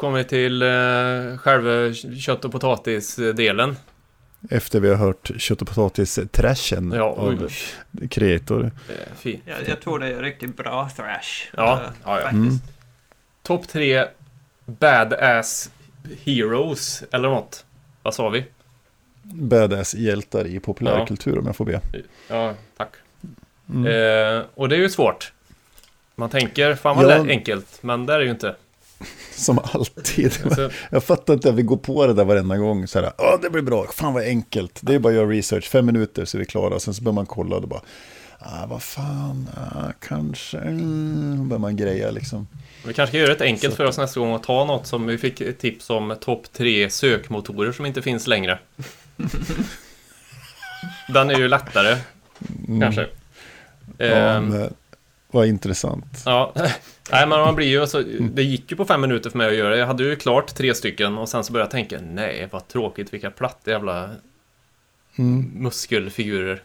kommer vi till eh, själva kött och potatisdelen. Efter vi har hört kött och potatis-trashen ja, av kreator. Jag, jag tror det är riktigt bra thrash. Ja, äh, ja, ja. Mm. Topp tre badass heroes eller något. Vad sa vi? Badass hjältar i populärkultur ja. om jag får be. Ja, tack. Mm. Eh, och det är ju svårt. Man tänker, fan vad ja. enkelt, men det är det ju inte. Som alltid. Så, Jag fattar inte att vi går på det där varenda gång. Så här, Åh, det blir bra, fan vad enkelt. Det är bara att göra research, fem minuter så är vi klara. Sen så börjar man kolla och då bara, ah, vad fan, ah, kanske, mm. börjar man greja liksom. vi kanske ska göra det enkelt för oss nästa gång och ta något som vi fick tips om topp tre sökmotorer som inte finns längre. Den är ju lättare, kanske. Mm. Ja, Ehm, men, vad intressant. Ja, nej men man blir ju, alltså, det gick ju på fem minuter för mig att göra det. Jag hade ju klart tre stycken och sen så började jag tänka, nej vad tråkigt, vilka platta jävla Mm. muskelfigurer.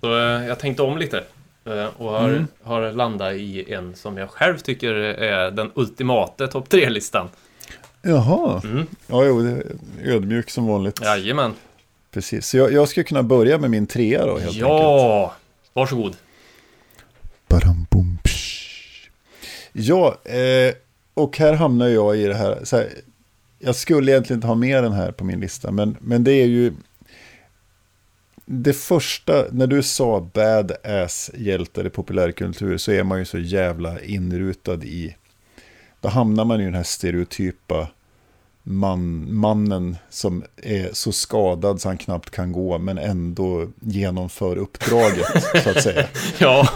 Så eh, jag tänkte om lite eh, och har, Mm. har landat i en som jag själv tycker är den ultimata topp tre-listan. Jaha, Mm. ja, jo, det är ödmjuk som vanligt. Jajamän. Precis, så jag, jag skulle kunna börja med min trea då helt enkelt. Ja, varsågod. Badam. Ja, eh, och här hamnar jag i det här, så här. Jag skulle egentligen inte ha med den här på min lista, men, men det är ju... Det första, när du sa badass hjältar i populärkultur så är man ju så jävla inrutad i... Då hamnar man i den här stereotypa man, mannen som är så skadad så han knappt kan gå men ändå genomför uppdraget så att säga. Ja,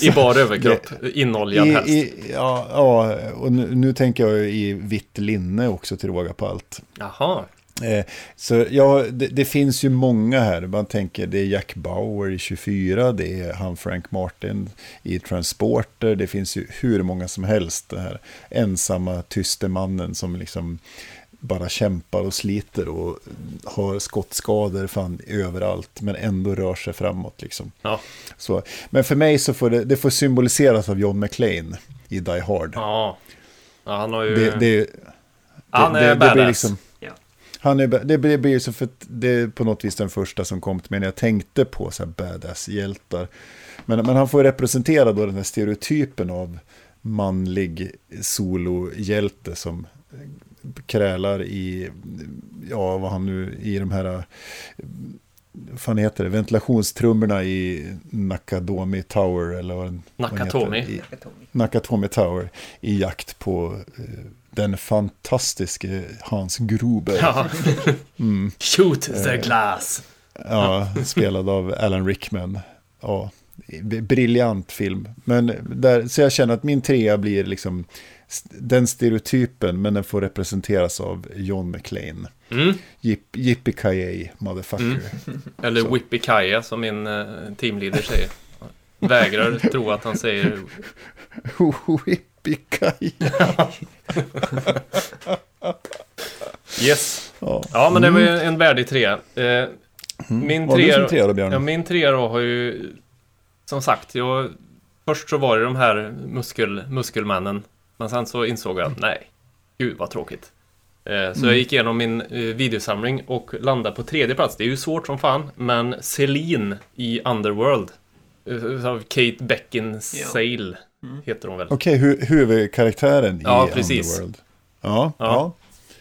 i bar överkropp, inoljad i, ja, ja, och nu, nu tänker jag i vitt linne också till råga på allt. Jaha, Eh, så ja, det, det finns ju många här. Man tänker det är Jack Bauer i 24, det är han Frank Martin i Transporter. Det finns ju hur många som helst. Det här ensamma tyste mannen som liksom bara kämpar och sliter och har skottskador fan överallt. Men ändå rör sig framåt liksom. ja. Så, men för mig så får det, det får symboliseras av John McClane i Die Hard. Ja. ja, han har ju... Det, det, han är det, det badass. blir liksom, Ja. han är, det blir, det blir så för det är på något vis den första som kom till mig när jag tänkte på så här badass-hjältar. Men, men han får representera då den här stereotypen av manlig solohjälte som krälar i, ja vad han nu, i de här, vad fan heter det, ventilationstrummorna i Nakadomi Tower eller vad vad Nakatomi. heter, i, Nakatomi Tower i jakt på eh, den fantastiske Hans Gruber. Ja. Mm. Shoot Eh. the glass. Ja, spelad av Alan Rickman. Ja, briljant film. Men där, så jag känner att min trea blir liksom den stereotypen, men den får representeras av John McClane. Mm. Yippee motherfucker. Eller Så. Whippy Kaja som min eh, teamleader säger. Vägrar tro att han säger... Yippee Yes. Ja. Ja, men det var ju en värdig trea. Eh, min trea... som trea då, Björn? Ja, min trea då har ju... Som sagt, jag... Först så var det de här muskel, muskelmännen. Men sen så insåg jag, nej. Gud vad tråkigt. Eh, så jag gick igenom min eh, videosamling och landade på tredje plats. Det är ju svårt som fan. Men Celine i Underworld. eh, Av Kate Beckinsale. Heter hon väl. Okej, hu huvudkaraktären Ja, i precis. Underworld. Ja, Ja.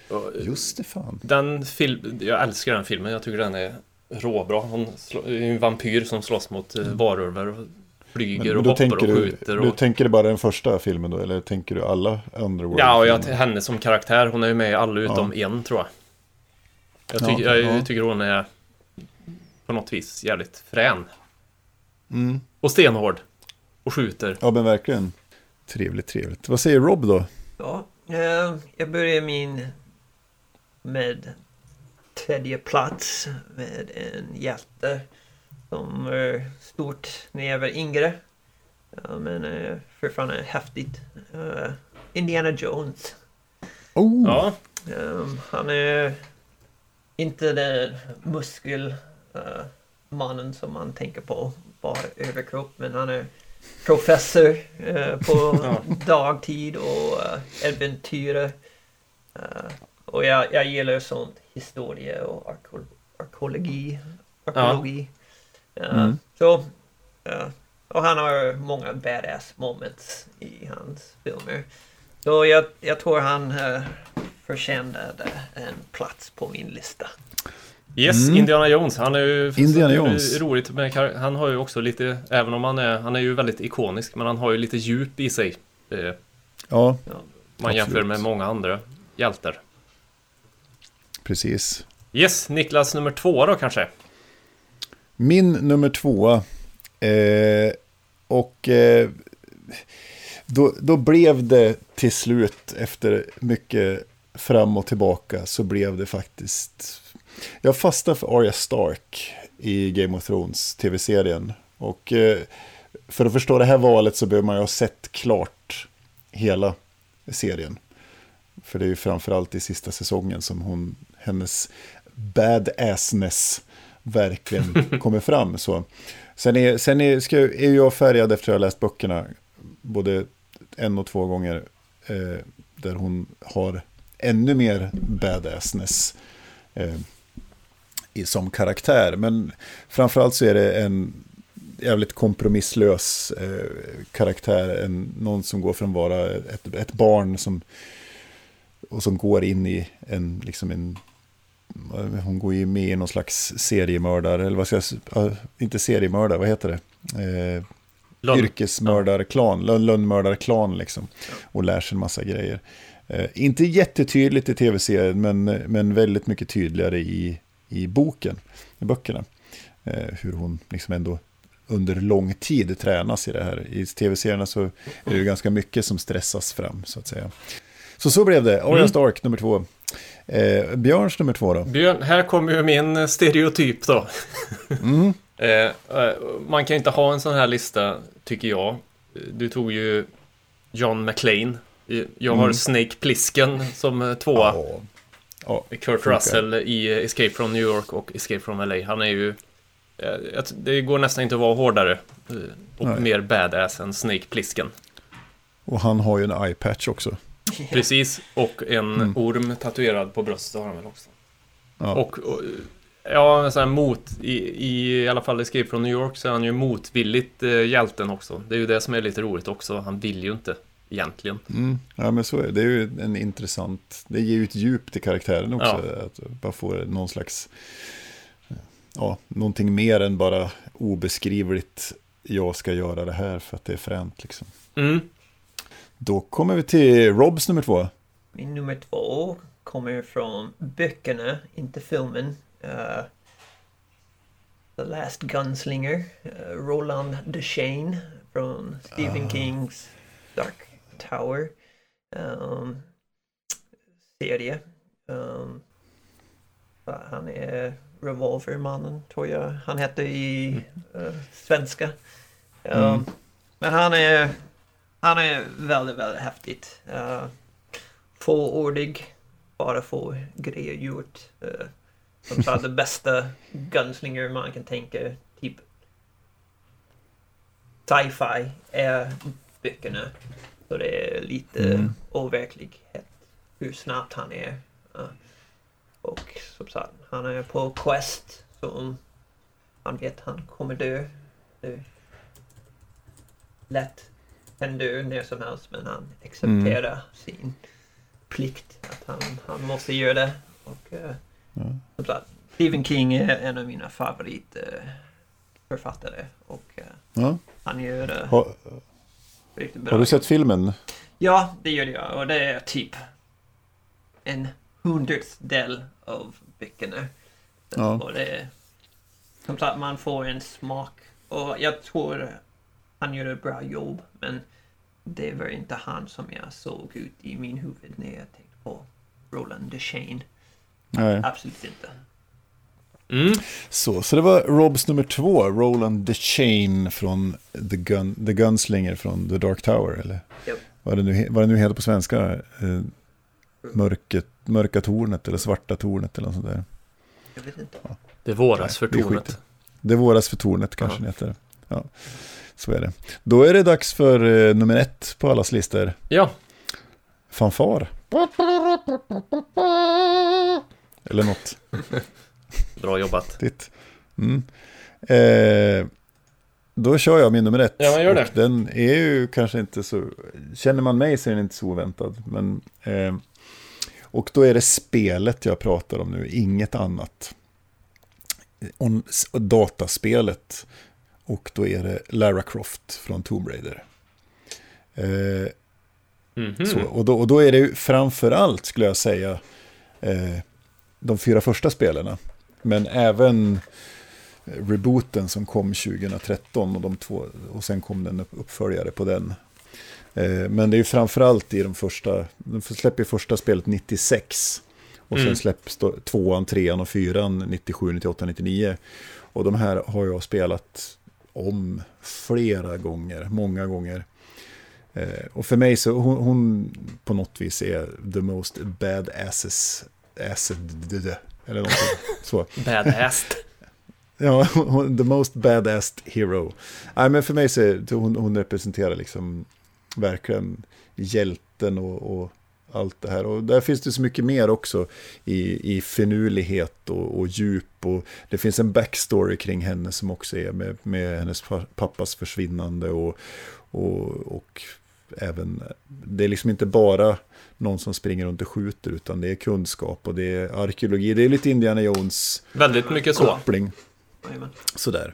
ja. Eh, Just det fan. Den film, jag älskar den filmen. Jag tycker den är råbra. Hon är en vampyr som slåss mot eh, varulvar flyger Men och hoppar tänker och du, skjuter. du Och... tänker du bara den första filmen då, eller tänker du alla Underworld? Ja, och jag, henne som karaktär. Hon är ju med i alla utom Ja. en tror jag. Jag, Ja, tycker jag ja. tycker hon är på något vis jävligt frän. Mm. Och stenhård. Och skjuter. Ja, men verkligen. Trevligt, trevligt. Vad säger Rob då? Ja, eh, jag börjar min med tredje plats med en hjälte som är stort när jag var yngre. Ja, men eh, fortfarande häftigt. Eh, Indiana Jones. Oh, Ja, Ehm, han är inte den muskel eh, mannen som man tänker på, bara överkropp, men han är professor eh, på Ja. dagtid och uh, äventyrer. Eh, och jag, jag gillar sånt historia och arkeologi. arkeologi. Ja, Mm. Så, ja. och han har många badass moments i hans filmer. Så jag, jag tror han uh, förtjänade en plats på min lista. Yes, Mm. Indiana Jones. Han är ju Indiana Jones. roligt med Han har ju också lite, även om han är, han är ju väldigt ikonisk, men han har ju lite djup i sig. Eh, Ja, Ja. man Absolut. jämför med många andra hjältar. precis. Yes, Niklas nummer två då kanske? Min nummer tvåa. Eh, och eh, då, då blev det till slut, efter mycket fram och tillbaka, så blev det faktiskt... Jag fastnade för Arya Stark i Game of Thrones tv-serien. Och eh, för att förstå det här valet så behöver man ju ha sett klart hela serien. För det är ju framförallt i sista säsongen som hon, hennes badassness verkligen kommer fram. Så. Sen, är, sen är, ska, är jag färgad efter att ha läst böckerna både en och två gånger. Eh, där hon har ännu mer badassness eh, i, som karaktär. Men framförallt så är det en jävligt kompromisslös eh, karaktär. En, någon som går från att vara ett, ett barn som, och som går in i en, liksom en hon går ju med i någon slags seriemördare, eller vad ska jag säga, inte seriemördare, vad heter det? Eh, Lund. yrkesmördarklan, lön, lönnmördarklan liksom. Och lär sig en massa grejer. Eh, inte jättetydligt i tv-serien, men, men väldigt mycket tydligare i, i boken, i böckerna. Eh, hur hon liksom ändå under lång tid tränas i det här. I tv-serierna så är det ju ganska mycket som stressas fram, så att säga. Så så blev det. Arya Mm. Stark, nummer två. Eh, Björns nummer två då? Björn, här kommer ju min stereotyp då. Mm. Eh, eh, man kan inte ha en sån här lista, tycker jag. Du tog ju John McClane. Jag har Mm. Snake Plissken som eh, tvåa. Ja. Ja, Kurt funkar. Russell i eh, Escape from New York och Escape from LA. Han är ju... eh, Det går nästan inte att vara hårdare och Nej. mer badass än Snake Plissken. Och han har ju en eye-patch också. Precis, och en Mm. orm tatuerad på bröstet har han väl också. Ja. Och, och ja, så här mot, i, i, i alla fall Escape from New York så är han ju motvilligt eh, hjälten också. Det är ju det som är lite roligt också. Han vill ju inte egentligen. Mm. ja, men så är det. Det är ju en intressant... Det ger ju ett djup till karaktären också. Att bara få någon slags... Ja, någonting mer än bara obeskrivligt. Jag ska göra det här för att det är fränt liksom. Mm. Då kommer vi till Robs nummer två. Min nummer två kommer från böckerna, inte filmen. Uh, The Last Gunslinger, uh, Roland Duchesne från Stephen Ah. Kings Dark Tower um, serie. Um, han är Revolvermannen, tror jag han hette i uh, svenska. Um, Mm. Men han är, han är väldigt, väldigt häftigt. Uh, fåordig, bara få grejer gjort. Uh, som sagt, det bästa gunslinger man kan tänka, typ sci-fi är böckerna. Så det är lite Mm. overklighet hur snabbt han är. Uh, och som sagt, han är på quest som han vet han kommer dö. Det lätt kan dö när som helst men han accepterar sin plikt att han, han måste göra det. Och uh, Ja. som sagt, Stephen King är en av mina favoritförfattare och uh, Ja. han gör det Har, riktigt bra. har du sett filmen? Ja, det gör jag och det är typ en hundradel av böckerna. Ja. Och det är, som sagt, man får en smak. Och jag tror han gör ett bra jobb, men det var inte han som jag såg ut i min huvud när jag tänkte på Roland Duchesne. Nej. Absolut inte. Mm. Så, så det var Robs nummer två, Roland Duchesne från The, Gun, The Gunslinger från The Dark Tower, eller? Japp. Vad det nu, vad det nu heter på svenska? Eh, mörket, mörka tornet eller svarta tornet eller något sånt där. Jag vet inte. Det våras för Nej, tornet. skiter. Det våras för tornet kanske Ja. det heter. Ja, så är det. Då är det dags för eh, nummer ett på allas listor. Ja, Fanfar. Eller något. Bra jobbat. Ditt. Mm. Eh, då kör jag min nummer ett. Ja, gör det. Och den är ju kanske inte så... Känner man mig så är den inte så oväntad. Men, eh, och då är det spelet jag pratar om nu, inget annat. On, dataspelet. Och då är det Lara Croft från Tomb Raider. Eh, Mhm. så, och, då, och då är det ju framför allt, skulle jag säga, eh, de fyra första spelarna. Men även rebooten som kom 2013 och, de två, och sen kom den upp- uppföljare på den. Eh, men det är ju framför allt i de första, de släpper första spelet 96. Och sen Mm. släpps då tvåan, trean och fyran 97, 98, 99. Och de här har jag spelat om flera gånger, många gånger. Eh, och för mig så, hon, hon på något vis är the most badasses, asset, eller någonting. Så. Badass. Ja, hon, the most badass hero. Nej, men för mig så hon, hon representerar liksom verkligen hjälten och, och allt det här. Och där finns det så mycket mer också i, i finurlighet och, och djup. Och det finns en backstory kring henne som också är med, med hennes pa- pappas försvinnande. Och, och, och även, det är liksom inte bara någon som springer runt och skjuter, utan det är kunskap och det är arkeologi. Det är lite Indiana Jones Väldigt mycket så. Jajamän. Sådär.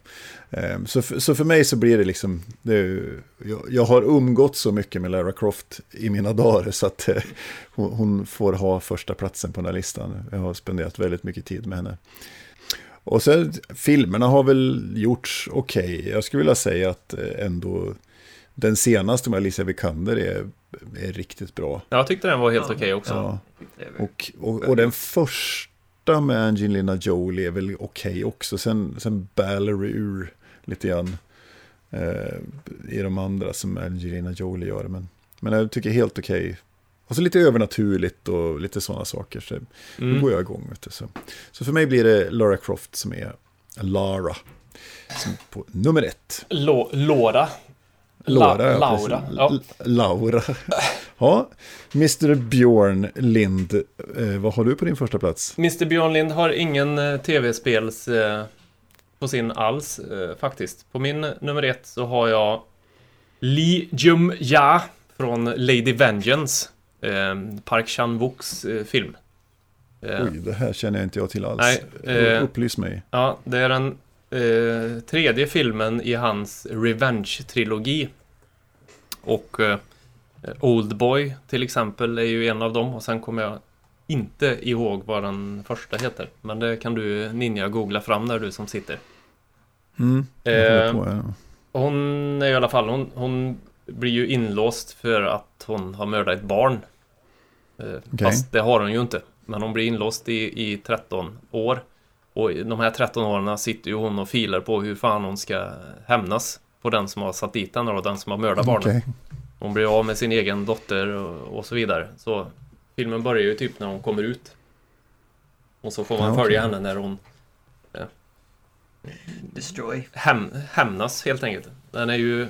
Ehm, Så för, så för mig så blir det liksom, det, är ju- jag, jag har umgått så mycket med Lara Croft i mina dagar så att eh, hon, hon får ha första platsen på den här listan. Jag har spenderat väldigt mycket tid med henne. Och sen, filmerna har väl gjorts okej. Jag skulle vilja säga att eh, ändå den senaste med Alicia Vikander är, är riktigt bra. Jag tyckte den var helt okej också. Ja. Och, och, och den första med Angelina Jolie är väl okej också. Sen, sen ballar det ur lite grann eh, i de andra som Angelina Jolie gör. Men, men jag tycker helt okej. Och så lite övernaturligt och lite sådana saker. Så då Mm. går jag igång. Vet du, så. så för mig blir det Lara Croft som är Lara. Som på nummer ett. Lo- Laura. Laura, La- ja, Laura. precis. Ja. Laura. Ja, Mr. Björn Lind, eh, vad har du på din första plats? Mr Björn Lind har ingen eh, tv-spels eh, på sin alls faktiskt. På min nummer ett så har jag Lee Jum Ja från Lady Vengeance. Park Chan-wooks film. Oj, det här känner jag inte jag till alls. Nej, Upplys mig. Ja, det är den eh, tredje filmen i hans Revenge-trilogi. Och eh, Oldboy till exempel är ju en av dem och sen kommer jag inte ihåg vad den första heter. Men det kan du Ninja googla fram där du som sitter. Mm, Eh, på här. Hon är i alla fall, hon, hon blir ju inlåst för att hon har mördat ett barn. Eh, Fast det har hon ju inte. Men hon blir inlåst i, i 13 år. Och de här 13 åren sitter ju hon och filar på hur fan hon ska hämnas på den som har satt dit henne och den som har mördat barnet. Hon blir av med sin egen dotter och, och så vidare. Så filmen börjar ju typ när hon kommer ut. Och så får man okej. följa henne när hon Destroy. häm, hämnas helt enkelt. Den är ju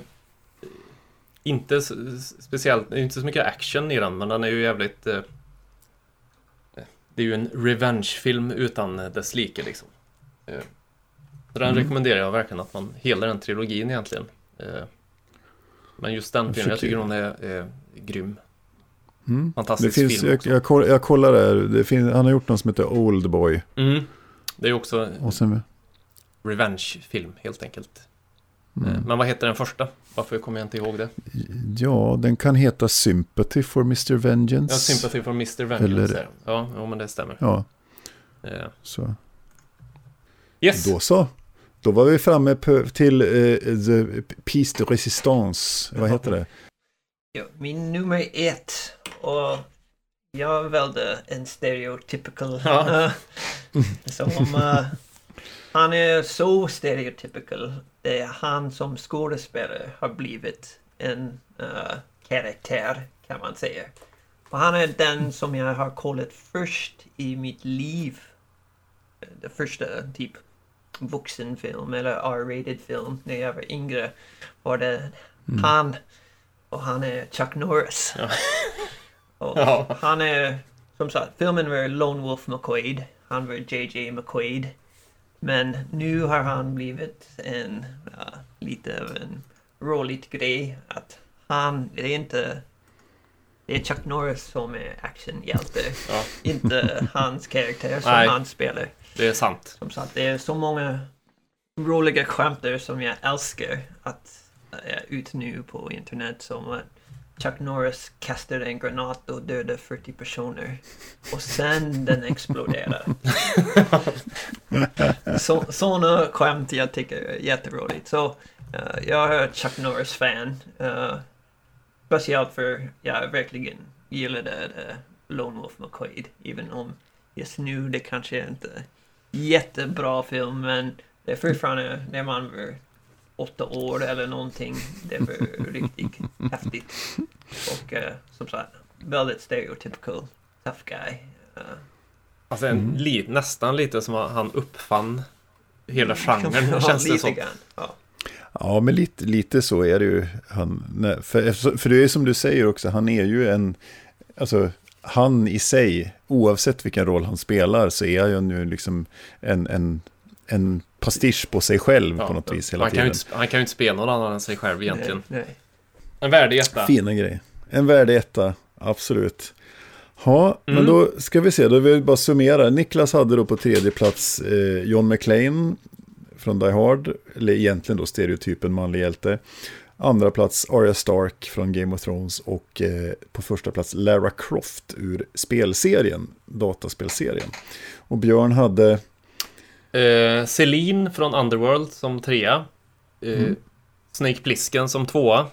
inte speciellt, inte så mycket action i den, men den är ju jävligt... Eh, det är ju en revenge-film utan dess like liksom. Eh, så den Mm. rekommenderar jag verkligen att man, hela den trilogin egentligen. Eh, men just den Jag filmen, jag tycker hon är, är grym. Mm. Det Fantastisk finns, film jag, också. jag, koll- jag kollar där, det finns, han har gjort någon som heter Oldboy. Mm. Det är ju också Och sen, revenge-film helt enkelt. Eh, mm. Men vad heter den första? Varför kommer jag inte ihåg det? Ja, den kan heta Sympathy for Mr. Vengeance. Ja, Sympathy for Mr. Vengeance. Eller-. Ja, jo, men det stämmer. Ja, Eh, så. Yes! Då så. Då var vi framme på, till eh, The Piece de Resistance. Vad heter det? Ja, min nummer ett. Och jag valde en stereotypical. Ja. som uh, han är så stereotypical. Det är han som skådespelare har blivit en uh, karaktär kan man säga. Och han är den som jag har kollat först i mitt liv. Det första typ vuxenfilm eller R-rated film när jag var yngre var det Mm. han och han är Chuck Norris. Ja. och Ja. Han är, som sagt, filmen var Lone Wolf McQuaid. han var JJ McQuaid. Men nu har han blivit en ja, lite av en rolig grej att han, det är inte det är Chuck Norris som är actionhjälte, Ja. inte hans karaktär som Nej. han spelar. Det är sant. Som sagt, det är så många roliga skämt som jag älskar att är ut nu på internet som att Chuck Norris kastade en granat och dödade 40 personer och sen den exploderade. så, sådana skämt jag tycker är jätteroligt. Så eh, jag är Chuck Norris-fan. Uh, speciellt för jag verkligen gillade uh, Lone Wolf McQuaid. Även om just nu det kanske inte är jättebra film men det är fortfarande när man var åtta år eller någonting. Det var riktigt häftigt. Och eh, som sagt, väldigt stereotypical tough guy. Eh, Alltså en, Mm. li, nästan lite som han uppfann hela genren, ja, känns det lite som. grann. Ja. Ja, men lite, lite så är det ju. Han, nej, för, för det är som du säger också, han är ju en... Alltså, han i sig, oavsett vilken roll han spelar, så är han ju liksom en, en, en pastisch på sig själv på något vis hela han, kan ju tiden. inte, han kan ju inte spela någon annan än sig själv egentligen. Nej, nej. En värdig etta. Fina grejer. En värdig etta, absolut. Ja, men Mm. då ska vi se, då vill vi bara summera. Niklas hade då på tredje plats eh, John McClane från Die Hard, eller egentligen då stereotypen manlig hjälte. Andra plats Arya Stark från Game of Thrones och eh, på första plats Lara Croft ur spelserien, dataspelserien. Och Björn hade, Eh, Celine från Underworld som trea. Eh, Mm. Snake Plissken som tvåa.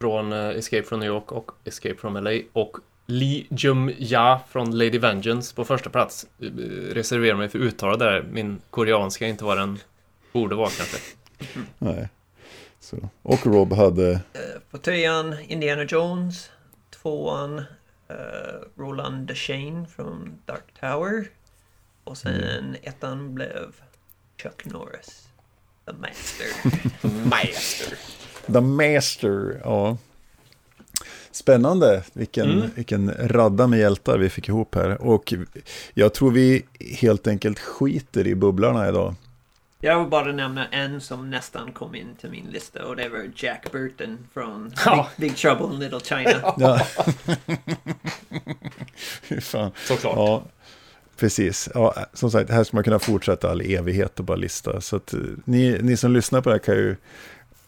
Från eh, Escape from New York och Escape from LA. Och Lee Jum-Ja från Lady Vengeance på första plats. Eh, reserverar mig för uttalet där. Min koreanska är inte vad den borde vara kanske. nej, så. och Rob hade, Eh, på trean Indiana Jones. Tvåan uh, Roland Deshane från Dark Tower. Och sen ettan blev Chuck Norris. The Master. Master. The Master, ja. Spännande, vilken, Mm. vilken radda med hjältar vi fick ihop här. Och jag tror vi helt enkelt skiter i bubblarna idag. Jag vill bara nämna en som nästan kom in till min lista och det var Jack Burton från Ja. Big, Big Trouble in Little China. Ja. Fy fan. Såklart. Ja, precis. Ja, som sagt, här ska man kunna fortsätta all evighet och bara lista. Så att, eh, ni, ni som lyssnar på det här kan ju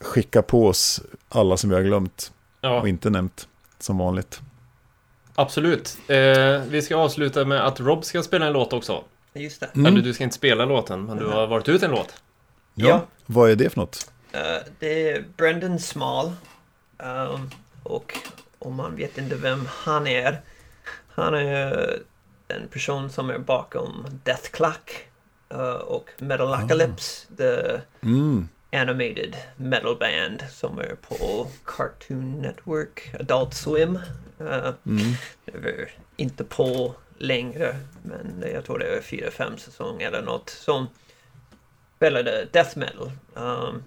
skicka på oss alla som vi har glömt Ja, och inte nämnt, som vanligt. absolut. Eh, vi ska avsluta med att Rob ska spela en låt också. Just det. Mm. Eller du ska inte spela låten, men du har varit ut en låt. Ja. Ja. Vad är det för något? Eh, det är Brendan Small. Um, och om man vet inte vem han är. Han är den person som är bakom Death Clock uh, och Metalocalypse. The Mm. animated metal band som är på Cartoon Network, Adult Swim. Uh, Mm. det var inte på längre, men jag tror det är fyra, fem säsonger eller något som spelade death metal. Um,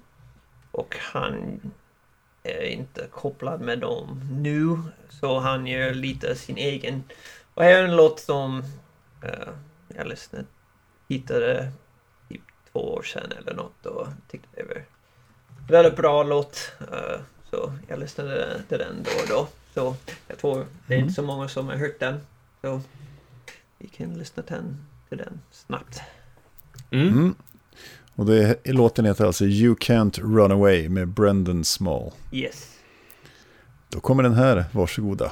och han är inte kopplad med dem nu, så han gör lite sin egen. Och här är en låt som uh, jag lyssnade, hittade typ två år sedan eller något och tyckte det var väldigt bra låt. Uh, så jag lyssnade till den då och då. Så jag tror det är inte så många som har hört den. Så vi kan lyssna till den, till den snabbt. Mm. Mm. Och det, låten heter alltså You Can't Run Away med Brendan Small. Yes. Då kommer den här, varsågoda.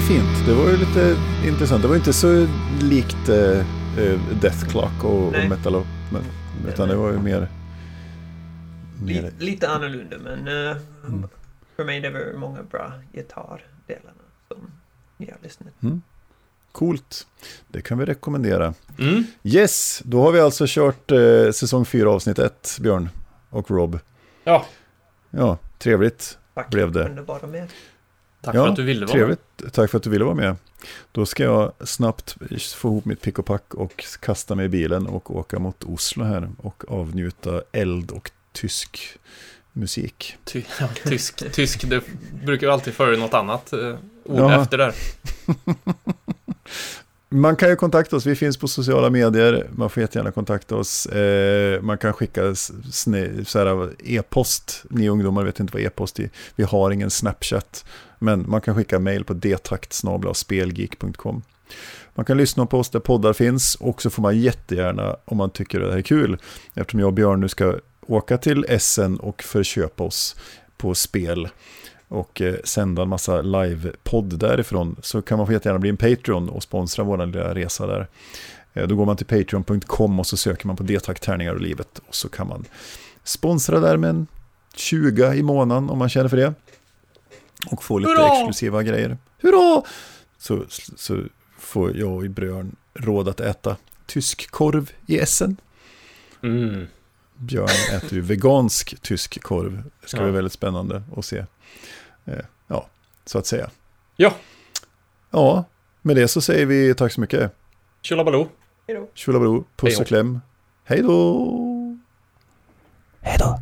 Ju fint. Det var ju lite intressant. Det var inte så likt eh, Death Clock och, och. Metal men, utan det var ju mer... Mer lite annorlunda men Mm. för mig det var många bra gitarrdelarna som jag har lyssnat coolt. Det kan vi rekommendera. Mm. Yes, då har vi alltså kört eh, säsong 4 avsnitt 1, Björn och Rob. Ja, Ja, trevligt. Tack Blev det. kunde vara med. Tack ja, för att du ville vara med. Tack för att du ville vara med. Då ska jag snabbt få ihop mitt pick och pack och kasta mig i bilen och åka mot Oslo här och avnjuta eld och tysk musik. Ty, ja, tysk, tysk, det brukar ju alltid före något annat eh, ord Ja. efter där. Man kan ju kontakta oss, vi finns på sociala medier, man får jättegärna kontakta oss. Eh, man kan skicka här, e-post, ni ungdomar vet inte vad e-post är, vi har ingen Snapchat. Men man kan skicka mejl på detakt.spelgeek.com. Man kan lyssna på oss där poddar finns och så får man jättegärna, om man tycker det här är kul, eftersom jag och Björn nu ska åka till Essen och förköpa oss på spel och eh, sända en massa live-podd därifrån så kan man få jättegärna bli en Patreon och sponsra vår lilla resa där. Eh, då går man till patreon.com och så söker man på Detakt tärningar och livet och så kan man sponsra där med en 20 i månaden om man känner för det. Och få lite Hurra! exklusiva grejer. Hurra! Så, så får jag och Björn råd att äta tysk korv i Essen. Mm. Björn äter ju vegansk tysk korv. Det ska Ja. bli väldigt spännande att se. Eh, ja, så att säga. Ja, Ja, med det så säger vi tack så mycket. tjolabaloo. Tjolabro, puss Hej då. och kläm. Hej då! Hej då.